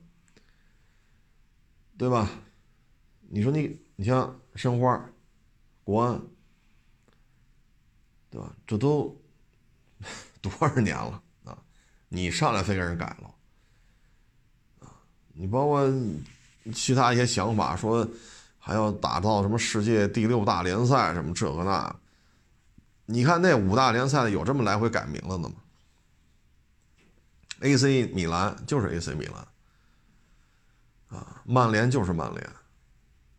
对吧？你说你你像申花、国安，对吧？这都 [laughs] 多少年了啊？你上来非给人改了啊？你包括其他一些想法说。还要打造什么世界第六大联赛什么这个那？你看那五大联赛有这么来回改名字的吗？AC 米兰就是 AC 米兰，啊，曼联就是曼联，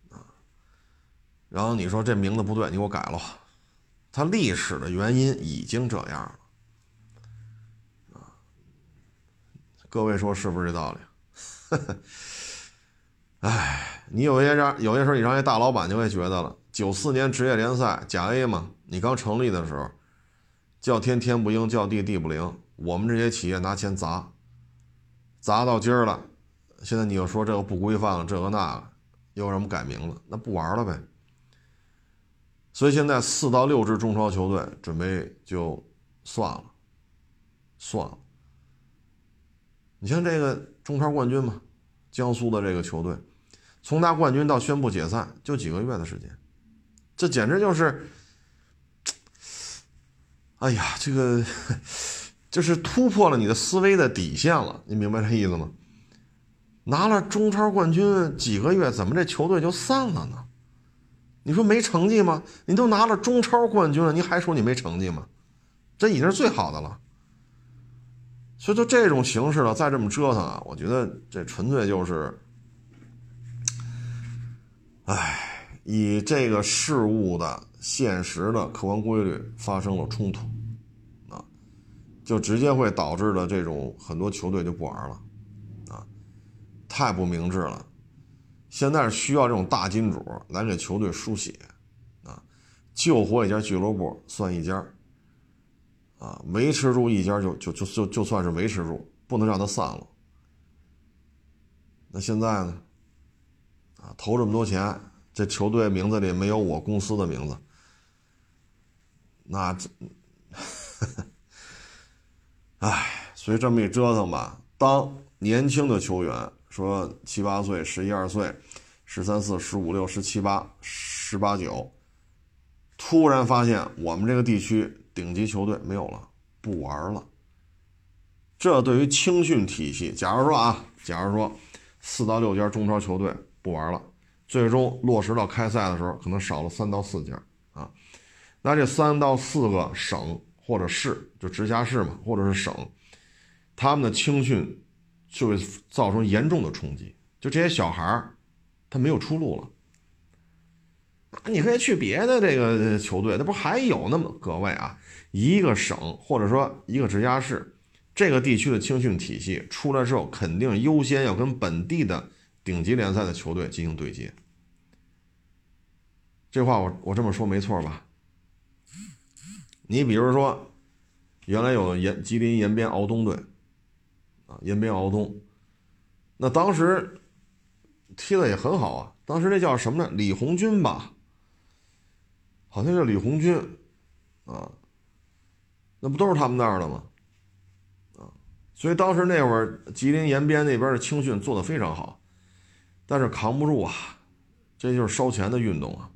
啊，然后你说这名字不对，你给我改了，它历史的原因已经这样了，啊，各位说是不是这道理？[laughs] 哎。你有些让有些时候，你让一大老板就会觉得了。九四年职业联赛甲 A 嘛，你刚成立的时候，叫天天不应，叫地地不灵。我们这些企业拿钱砸，砸到今儿了，现在你又说这个不规范了，这个那个，又让我们改名字，那不玩了呗。所以现在四到六支中超球队准备就算了，算了。你像这个中超冠军嘛，江苏的这个球队。从拿冠军到宣布解散就几个月的时间，这简直就是，哎呀，这个就是突破了你的思维的底线了，你明白这意思吗？拿了中超冠军几个月，怎么这球队就散了呢？你说没成绩吗？你都拿了中超冠军了，你还说你没成绩吗？这已经是最好的了。所以说这种形式了，再这么折腾啊，我觉得这纯粹就是，哎，以这个事物的现实的客观规律发生了冲突，啊，就直接会导致的这种很多球队就不玩了。啊太不明智了！现在需要这种大金主来给球队输血，啊，救活一家俱乐部算一家，啊，维持住一家就就就就就算是维持住，不能让他散了。那现在呢？啊，投这么多钱，这球队名字里没有我公司的名字，那这，[laughs] 哎，所以这么一折腾吧，当年轻的球员。说七八岁、十一二岁、十三四、十五六、十七八、十八九，突然发现我们这个地区顶级球队没有了，不玩了。这对于青训体系，假如说啊，假如说四到六家中超球队不玩了，最终落实到开赛的时候，可能少了三到四家啊。那这三到四个省或者市，就直辖市嘛，或者是省，他们的青训。就会造成严重的冲击，就这些小孩，他没有出路了。你可以去别的这个球队，那不还有那么各位啊？一个省或者说一个直辖市，这个地区的青训体系出来之后，肯定优先要跟本地的顶级联赛的球队进行对接。这话我我这么说没错吧？你比如说，原来有延吉林延边敖东队。啊，延边敖东，那当时踢的也很好啊。当时那叫什么呢？李红军吧，好像叫李红军啊。那不都是他们那儿的吗？啊，所以当时那会儿吉林延边那边的青训做的非常好，但是扛不住啊，这就是烧钱的运动啊，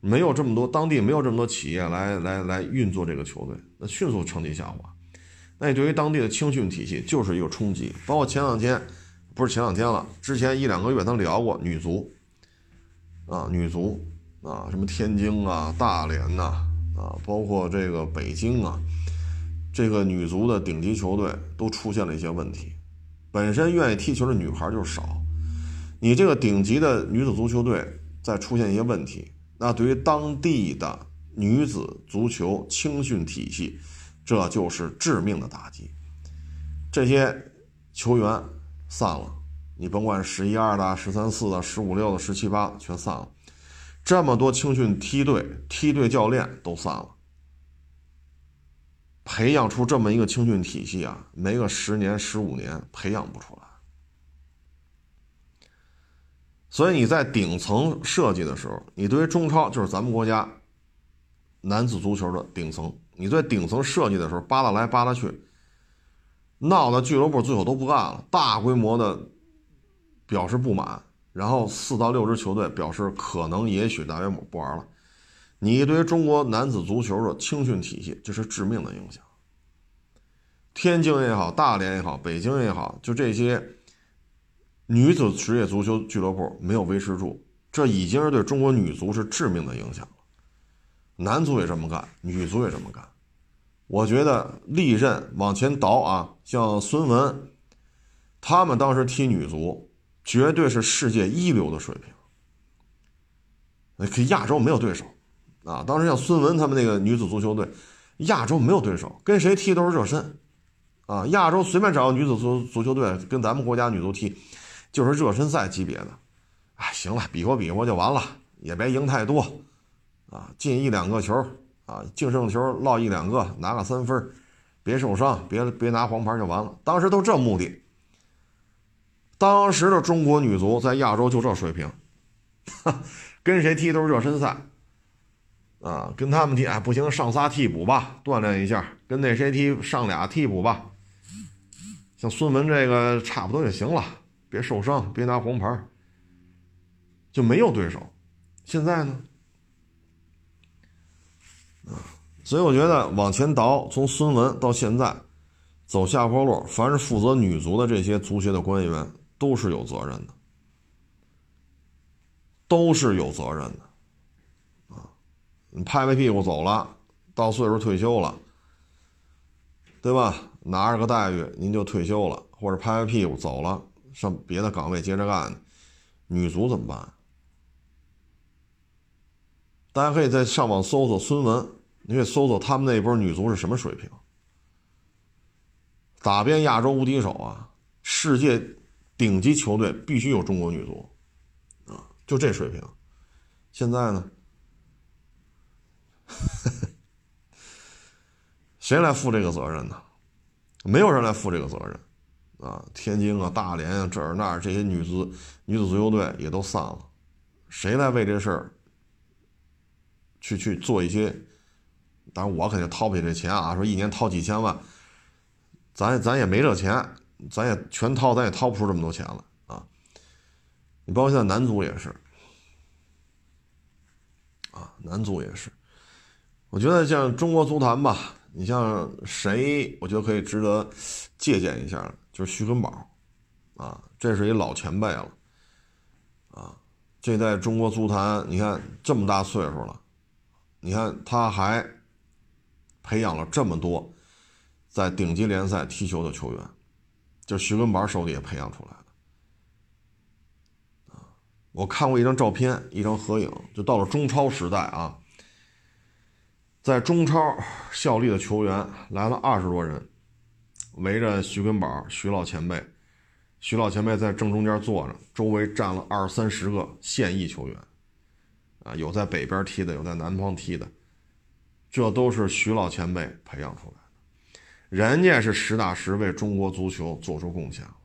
没有这么多当地没有这么多企业来来来运作这个球队，那迅速成绩下滑。那对于当地的青训体系就是一个冲击，包括前两天，不是前两天了，之前一两个月咱聊过女足，啊，女足啊，什么天津啊、大连呐，啊，包括这个北京啊，这个女足的顶级球队都出现了一些问题，本身愿意踢球的女孩就少，你这个顶级的女子足球队再出现一些问题，那对于当地的女子足球青训体系。这就是致命的打击，这些球员散了，你甭管十一二的、十三四的、十五六的、十七八全散了，这么多青训梯队、梯队教练都散了，培养出这么一个青训体系啊，没个十年、十五年培养不出来。所以你在顶层设计的时候，你对于中超就是咱们国家男子足球的顶层。你在顶层设计的时候扒拉来扒拉去，闹的俱乐部最后都不干了，大规模的表示不满，然后四到六支球队表示可能也许大约不玩了。你对于中国男子足球的青训体系，这是致命的影响。天津也好，大连也好，北京也好，就这些女子职业足球俱乐部没有维持住，这已经是对中国女足是致命的影响。男足也这么干，女足也这么干。我觉得历任往前倒啊，像孙文，他们当时踢女足，绝对是世界一流的水平。可亚洲没有对手啊！当时像孙文他们那个女子足球队，亚洲没有对手，跟谁踢都是热身啊！亚洲随便找个女子足足球队跟咱们国家女足踢，就是热身赛级别的。哎，行了，比划比划就完了，也别赢太多。啊，进一两个球啊，净胜球落一两个，拿个三分别受伤，别别拿黄牌就完了。当时都这目的。当时的中国女足在亚洲就这水平，跟谁踢都是热身赛。啊，跟他们踢，哎，不行，上仨替补吧，锻炼一下。跟那谁踢，上俩替补吧。像孙雯这个差不多就行了，别受伤，别拿黄牌，就没有对手。现在呢？所以我觉得往前倒，从孙文到现在，走下坡路。凡是负责女足的这些足协的官员都是有责任的，都是有责任的，啊，你拍拍屁股走了，到岁数退休了，对吧？拿着个待遇您就退休了，或者拍拍屁股走了，上别的岗位接着干，女足怎么办？大家可以在上网搜索孙文，你可以搜搜他们那波女足是什么水平，打遍亚洲无敌手啊！世界顶级球队必须有中国女足，啊，就这水平。现在呢，[laughs] 谁来负这个责任呢？没有人来负这个责任，啊，天津啊、大连啊这儿那儿这些女足女子足球队也都散了，谁来为这事儿？去去做一些，当然我肯定掏不起这钱啊！说一年掏几千万，咱咱也没这钱，咱也全掏，咱也掏不出这么多钱了啊！你包括现在男足也是，啊，男足也是。我觉得像中国足坛吧，你像谁，我觉得可以值得借鉴一下，就是徐根宝，啊，这是一老前辈了，啊，这在中国足坛，你看这么大岁数了。你看，他还培养了这么多在顶级联赛踢球的球员，就徐根宝手里也培养出来的。我看过一张照片，一张合影，就到了中超时代啊，在中超效力的球员来了二十多人，围着徐根宝、徐老前辈，徐老前辈在正中间坐着，周围站了二三十个现役球员。啊，有在北边踢的，有在南方踢的，这都是徐老前辈培养出来的，人家是实打实为中国足球做出贡献了。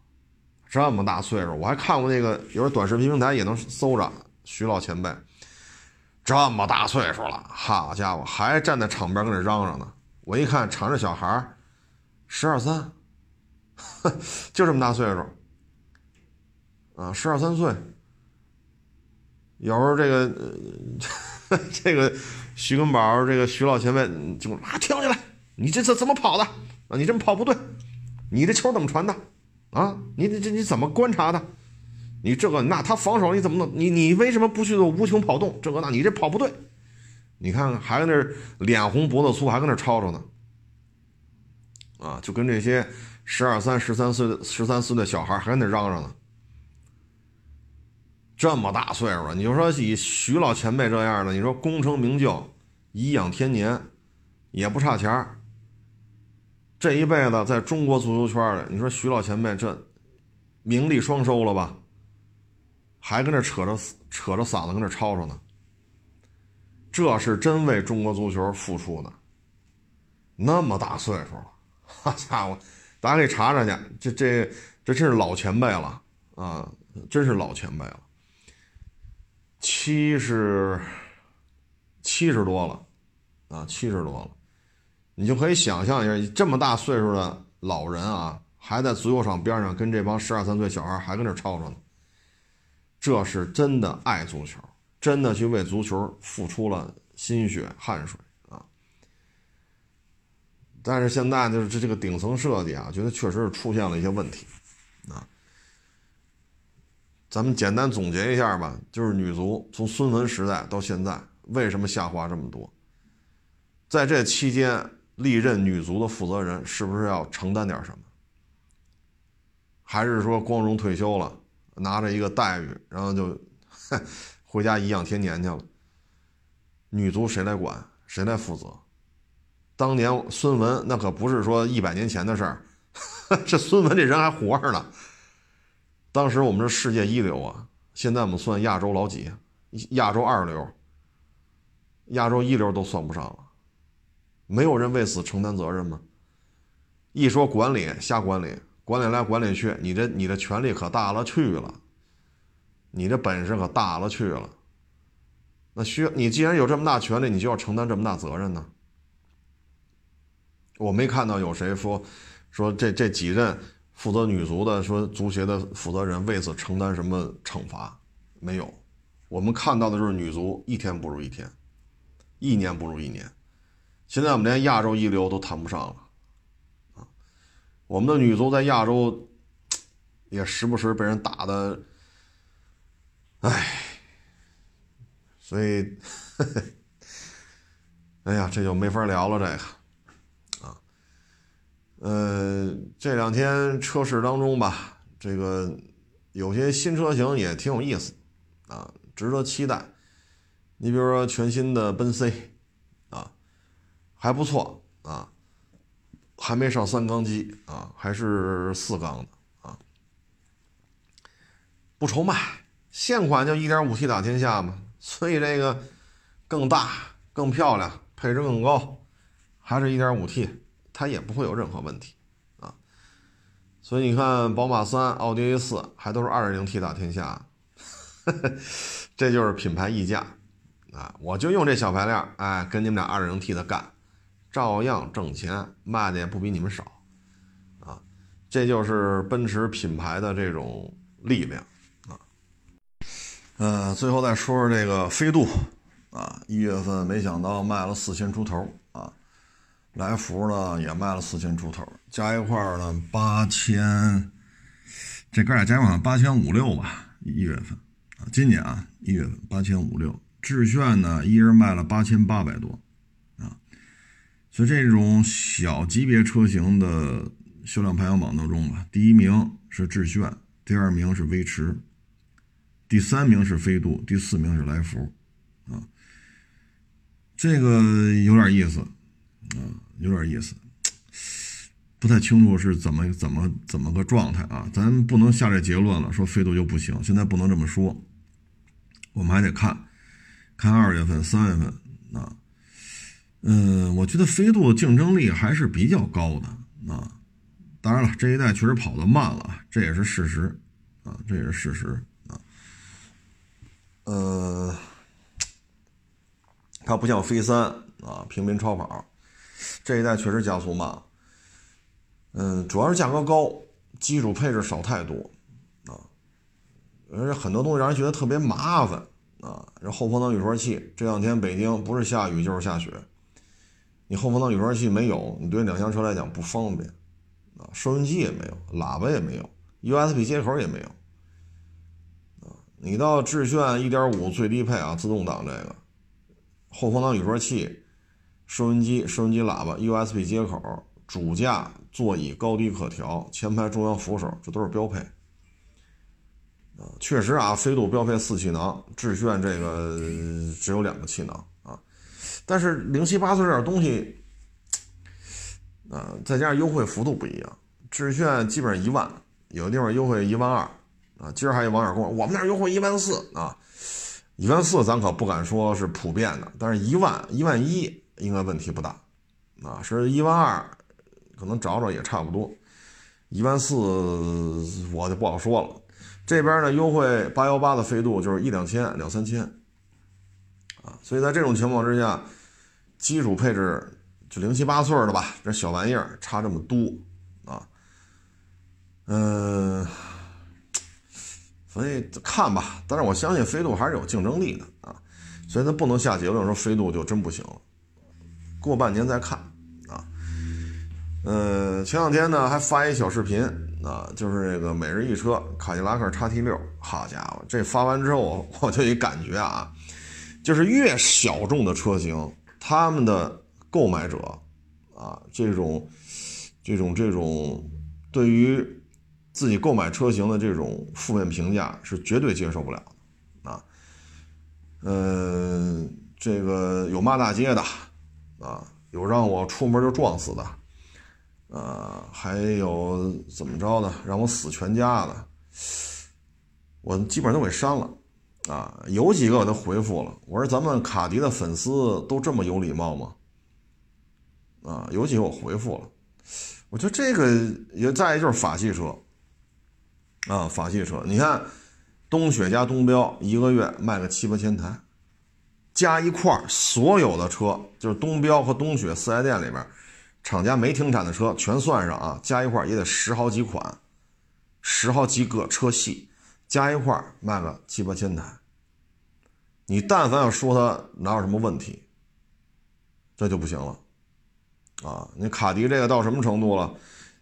这么大岁数，我还看过那个，有时候短视频平台也能搜着徐老前辈，这么大岁数了，好家伙，还站在场边跟那嚷嚷呢。我一看，场上小孩十二三，[laughs] 就这么大岁数，啊，十二三岁。有时候这个，[laughs] 这个徐根宝，这个徐老前辈就啊跳起来，你这这怎么跑的啊？你这么跑不对，你这球怎么传的啊？你这这你怎么观察的？你这个那他防守你怎么弄？你你为什么不去做无穷跑动？这个那你这跑不对，你看看还搁那脸红脖子粗，还搁那吵吵呢，啊，就跟这些十二三、十三岁的十三四的小孩还搁那嚷嚷呢。这么大岁数了，你就说以徐老前辈这样的，你说功成名就、颐养天年，也不差钱儿。这一辈子在中国足球圈里，你说徐老前辈这名利双收了吧？还跟这扯着扯着嗓子跟这吵吵呢。这是真为中国足球付出的。那么大岁数了，[laughs] 好家伙，大家可以查查去，这这这真是老前辈了啊，真是老前辈了。七十，七十多了，啊，七十多了，你就可以想象一下，这么大岁数的老人啊，还在足球场边上跟这帮十二三岁小孩还跟那吵吵呢。这是真的爱足球，真的去为足球付出了心血汗水啊。但是现在就是这这个顶层设计啊，觉得确实是出现了一些问题，啊。咱们简单总结一下吧，就是女足从孙文时代到现在，为什么下滑这么多？在这期间，历任女足的负责人是不是要承担点什么？还是说光荣退休了，拿着一个待遇，然后就回家颐养天年去了？女足谁来管？谁来负责？当年孙文那可不是说一百年前的事儿，[laughs] 这孙文这人还活着呢。当时我们是世界一流啊，现在我们算亚洲老几？亚洲二流，亚洲一流都算不上了。没有人为此承担责任吗？一说管理，瞎管理，管理来管理去，你这你的权力可大了去了，你这本事可大了去了。那需要你既然有这么大权力，你就要承担这么大责任呢？我没看到有谁说说这这几任。负责女足的说，足协的负责人为此承担什么惩罚？没有，我们看到的就是女足一天不如一天，一年不如一年。现在我们连亚洲一流都谈不上了，啊，我们的女足在亚洲 [tsk] 也时不时被人打的，哎，所以，[laughs] 哎呀，这就没法聊了。这个，呃，这两天车市当中吧，这个有些新车型也挺有意思啊，值得期待。你比如说全新的奔 C，啊，还不错啊，还没上三缸机啊，还是四缸的啊，不愁卖，现款就 1.5T 打天下嘛，所以这个更大、更漂亮、配置更高，还是一点五 T，它也不会有任何问题啊。所以你看，宝马三、奥迪 A 四还都是 2.0T 打天下，[laughs] 这就是品牌溢价。啊，我就用这小排量，哎，跟你们俩二零 T 的干，照样挣钱，卖的也不比你们少，啊，这就是奔驰品牌的这种力量啊。呃，最后再说说这个飞度，啊，一月份没想到卖了四千出头，来福呢也卖了四千出头，加一块呢八千，这哥俩加一块八千五六吧，一月份啊，今年啊一月份八千五六。致炫呢，一人卖了八千八百多，啊，所以这种小级别车型的销量排行榜当中吧，第一名是致炫，第二名是威驰，第三名是飞度，第四名是来福，啊，这个有点意思，啊，有点意思，不太清楚是怎么怎么怎么个状态啊，咱不能下这结论了，说飞度就不行，现在不能这么说，我们还得看。看二月份、三月份啊，嗯，我觉得飞度竞争力还是比较高的啊。当然了，这一代确实跑得慢了，这也是事实啊，这也是事实啊。呃，它不像飞三啊，平民超跑，这一代确实加速慢。嗯，主要是价格高，基础配置少太多啊，而且很多东西让人觉得特别麻烦。啊，这后风挡雨刷器这两天北京不是下雨就是下雪，你后风挡雨刷器没有，你对两厢车来讲不方便啊。收音机也没有，喇叭也没有，USB 接口也没有啊。你到致炫1.5最低配啊，自动挡这个后风挡雨刷器、收音机、收音机喇叭、USB 接口、主驾座椅高低可调、前排中央扶手，这都是标配。啊，确实啊，飞度标配四气囊，致炫这个只有两个气囊啊。但是零七八碎这点东西，啊，再加上优惠幅度不一样，致炫基本上一万，有的地方优惠一万二啊。今儿还有网友跟我，我们那儿优惠一万四啊，一万四咱可不敢说是普遍的，但是一万一万一应该问题不大。啊，是一万二，可能找找也差不多，一万四我就不好说了。这边呢，优惠八幺八的飞度就是一两千、两三千，啊，所以在这种情况之下，基础配置就零七八碎的吧，这小玩意儿差这么多，啊，嗯，所以看吧，但是我相信飞度还是有竞争力的。啊，所以咱不能下结论说飞度就真不行了，过半年再看，啊，嗯，前两天呢还发一小视频。啊，就是这个每日一车卡迪拉克叉 T 六，好家伙，这发完之后 [laughs] 我就一感觉啊，就是越小众的车型，他们的购买者啊，这种这种这种对于自己购买车型的这种负面评价是绝对接受不了的啊。嗯，这个有骂大街的啊，有让我出门就撞死的。呃，还有怎么着的，让我死全家的，我基本上都给删了，啊，有几个我都回复了，我说咱们卡迪的粉丝都这么有礼貌吗？啊，有几个我回复了，我觉得这个也再就是法系车，啊，法系车，你看东雪加东标一个月卖个七八千台，加一块儿所有的车就是东标和东雪四 S 店里边。厂家没停产的车全算上啊，加一块儿也得十好几款，十好几个车系，加一块儿卖个七八千台。你但凡要说它哪有什么问题，这就不行了，啊，你卡迪这个到什么程度了？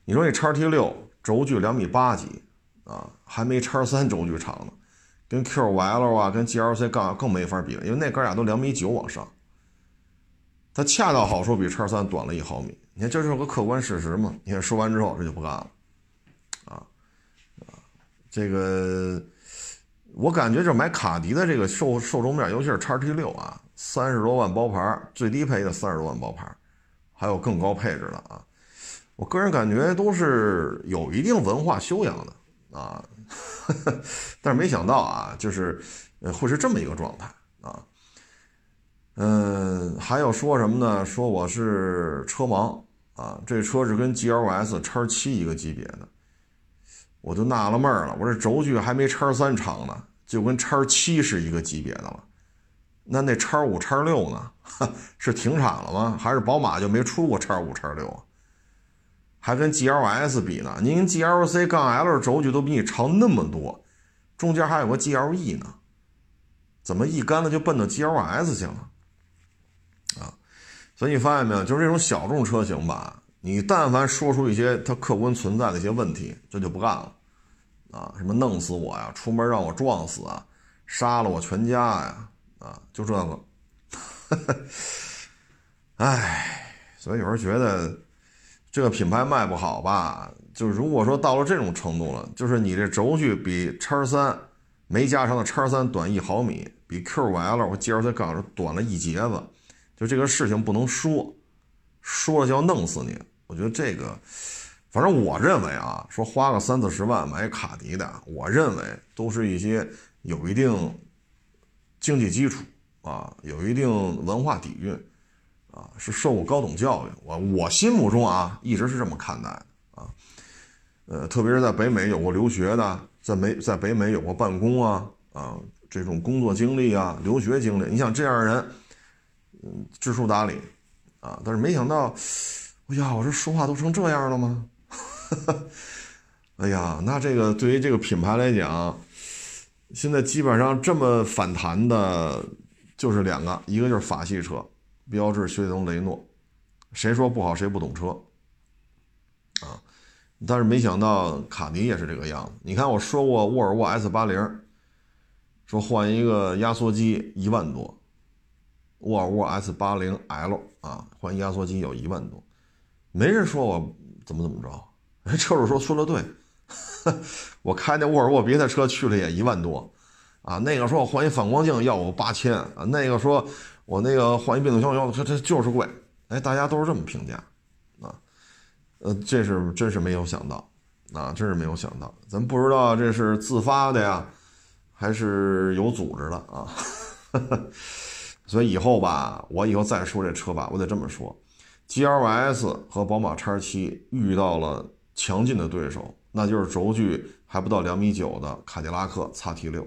你说你叉 T 六轴距两米八几啊，还没叉三轴距长呢，跟 QL 啊，跟 GLC 杠更没法比了，因为那哥俩都两米九往上，它恰到好处比叉三短了一毫米。你看，这就是个客观事实嘛？你看说完之后，这就不干了，啊啊，这个我感觉就买卡迪的这个受受众面，尤其是叉 T 六啊，三十多万包牌，最低配的三十多万包牌，还有更高配置的啊。我个人感觉都是有一定文化修养的啊，[laughs] 但是没想到啊，就是呃会是这么一个状态啊。嗯，还有说什么呢？说我是车盲啊，这车是跟 GLS 叉七一个级别的，我就纳了闷了，我这轴距还没叉三长呢，就跟叉七是一个级别的了，那那叉五叉六呢？[laughs] 是停产了吗？还是宝马就没出过叉五叉六啊？还跟 GLS 比呢？您 GLC 杠 L 轴距都比你长那么多，中间还有个 GLE 呢，怎么一竿子就奔到 GLS 去了？啊，所以你发现没有？就是这种小众车型吧，你但凡说出一些它客观存在的一些问题，这就不干了。啊，什么弄死我呀，出门让我撞死啊，杀了我全家呀，啊，就这个。[laughs] 唉，所以有时候觉得。这个品牌卖不好吧？就如果说到了这种程度了，就是你这轴距比叉三没加长的叉三短一毫米，比 Q5L 或 GLC 杠短了一截子，就这个事情不能说，说了就要弄死你。我觉得这个，反正我认为啊，说花个三四十万买卡迪的，我认为都是一些有一定经济基础啊，有一定文化底蕴。啊，是受过高等教育，我我心目中啊，一直是这么看待的啊，呃，特别是在北美有过留学的，在美在北美有过办公啊啊这种工作经历啊，留学经历，你想这样的人，嗯，知书达理啊，但是没想到，哎呀，我这说话都成这样了吗？[laughs] 哎呀，那这个对于这个品牌来讲，现在基本上这么反弹的，就是两个，一个就是法系车。标致、雪铁龙、雷诺，谁说不好谁不懂车啊？但是没想到卡迪也是这个样子。你看我说过沃尔沃 S 八零，说换一个压缩机一万多，沃尔沃 S 八零 L 啊，换压缩机有一万多，没人说我怎么怎么着。[laughs] 车主说说的对，[laughs] 我开那沃尔沃别的车去了也一万多啊。那个说我换一反光镜要我八千啊，那个说。我那个换一变速箱油它它就是贵，哎，大家都是这么评价，啊，呃，这是真是没有想到，啊，真是没有想到，咱不知道这是自发的呀，还是有组织的啊，[laughs] 所以以后吧，我以后再说这车吧，我得这么说，G L S 和宝马叉七遇到了强劲的对手，那就是轴距还不到两米九的卡迪拉克 x T 六。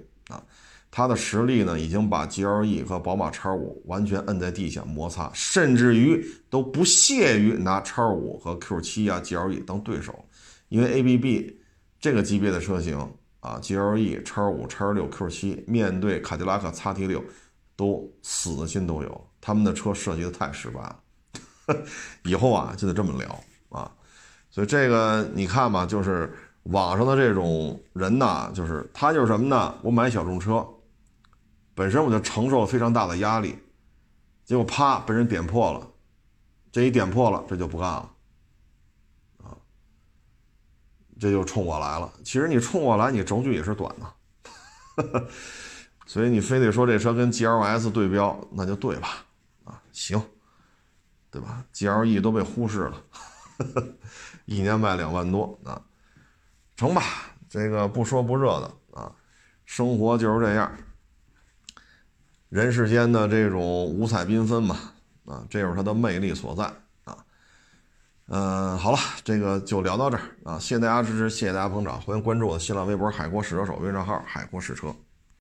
它的实力呢，已经把 GLE 和宝马 X5 完全摁在地下摩擦，甚至于都不屑于拿 X5 和 Q7 啊 GLE 当对手，因为 ABB 这个级别的车型啊，GLE、X5、X6、Q7 面对卡迪拉克 XT6 都死的心都有，他们的车设计的太失败了，[laughs] 以后啊就得这么聊啊，所以这个你看吧，就是网上的这种人呐，就是他就是什么呢？我买小众车。本身我就承受了非常大的压力，结果啪被人点破了，这一点破了，这就不干了，啊，这就冲我来了。其实你冲我来，你轴距也是短的，[laughs] 所以你非得说这车跟 GLS 对标，那就对吧？啊，行，对吧？GLE 都被忽视了，一年卖两万多啊，成吧？这个不说不热的啊，生活就是这样。人世间的这种五彩缤纷嘛，啊，这就是它的魅力所在啊。嗯，好了，这个就聊到这儿啊，谢谢大家支持，谢谢大家捧场，欢迎关注我的新浪微博“海阔试车手”微信账号“海阔试车”。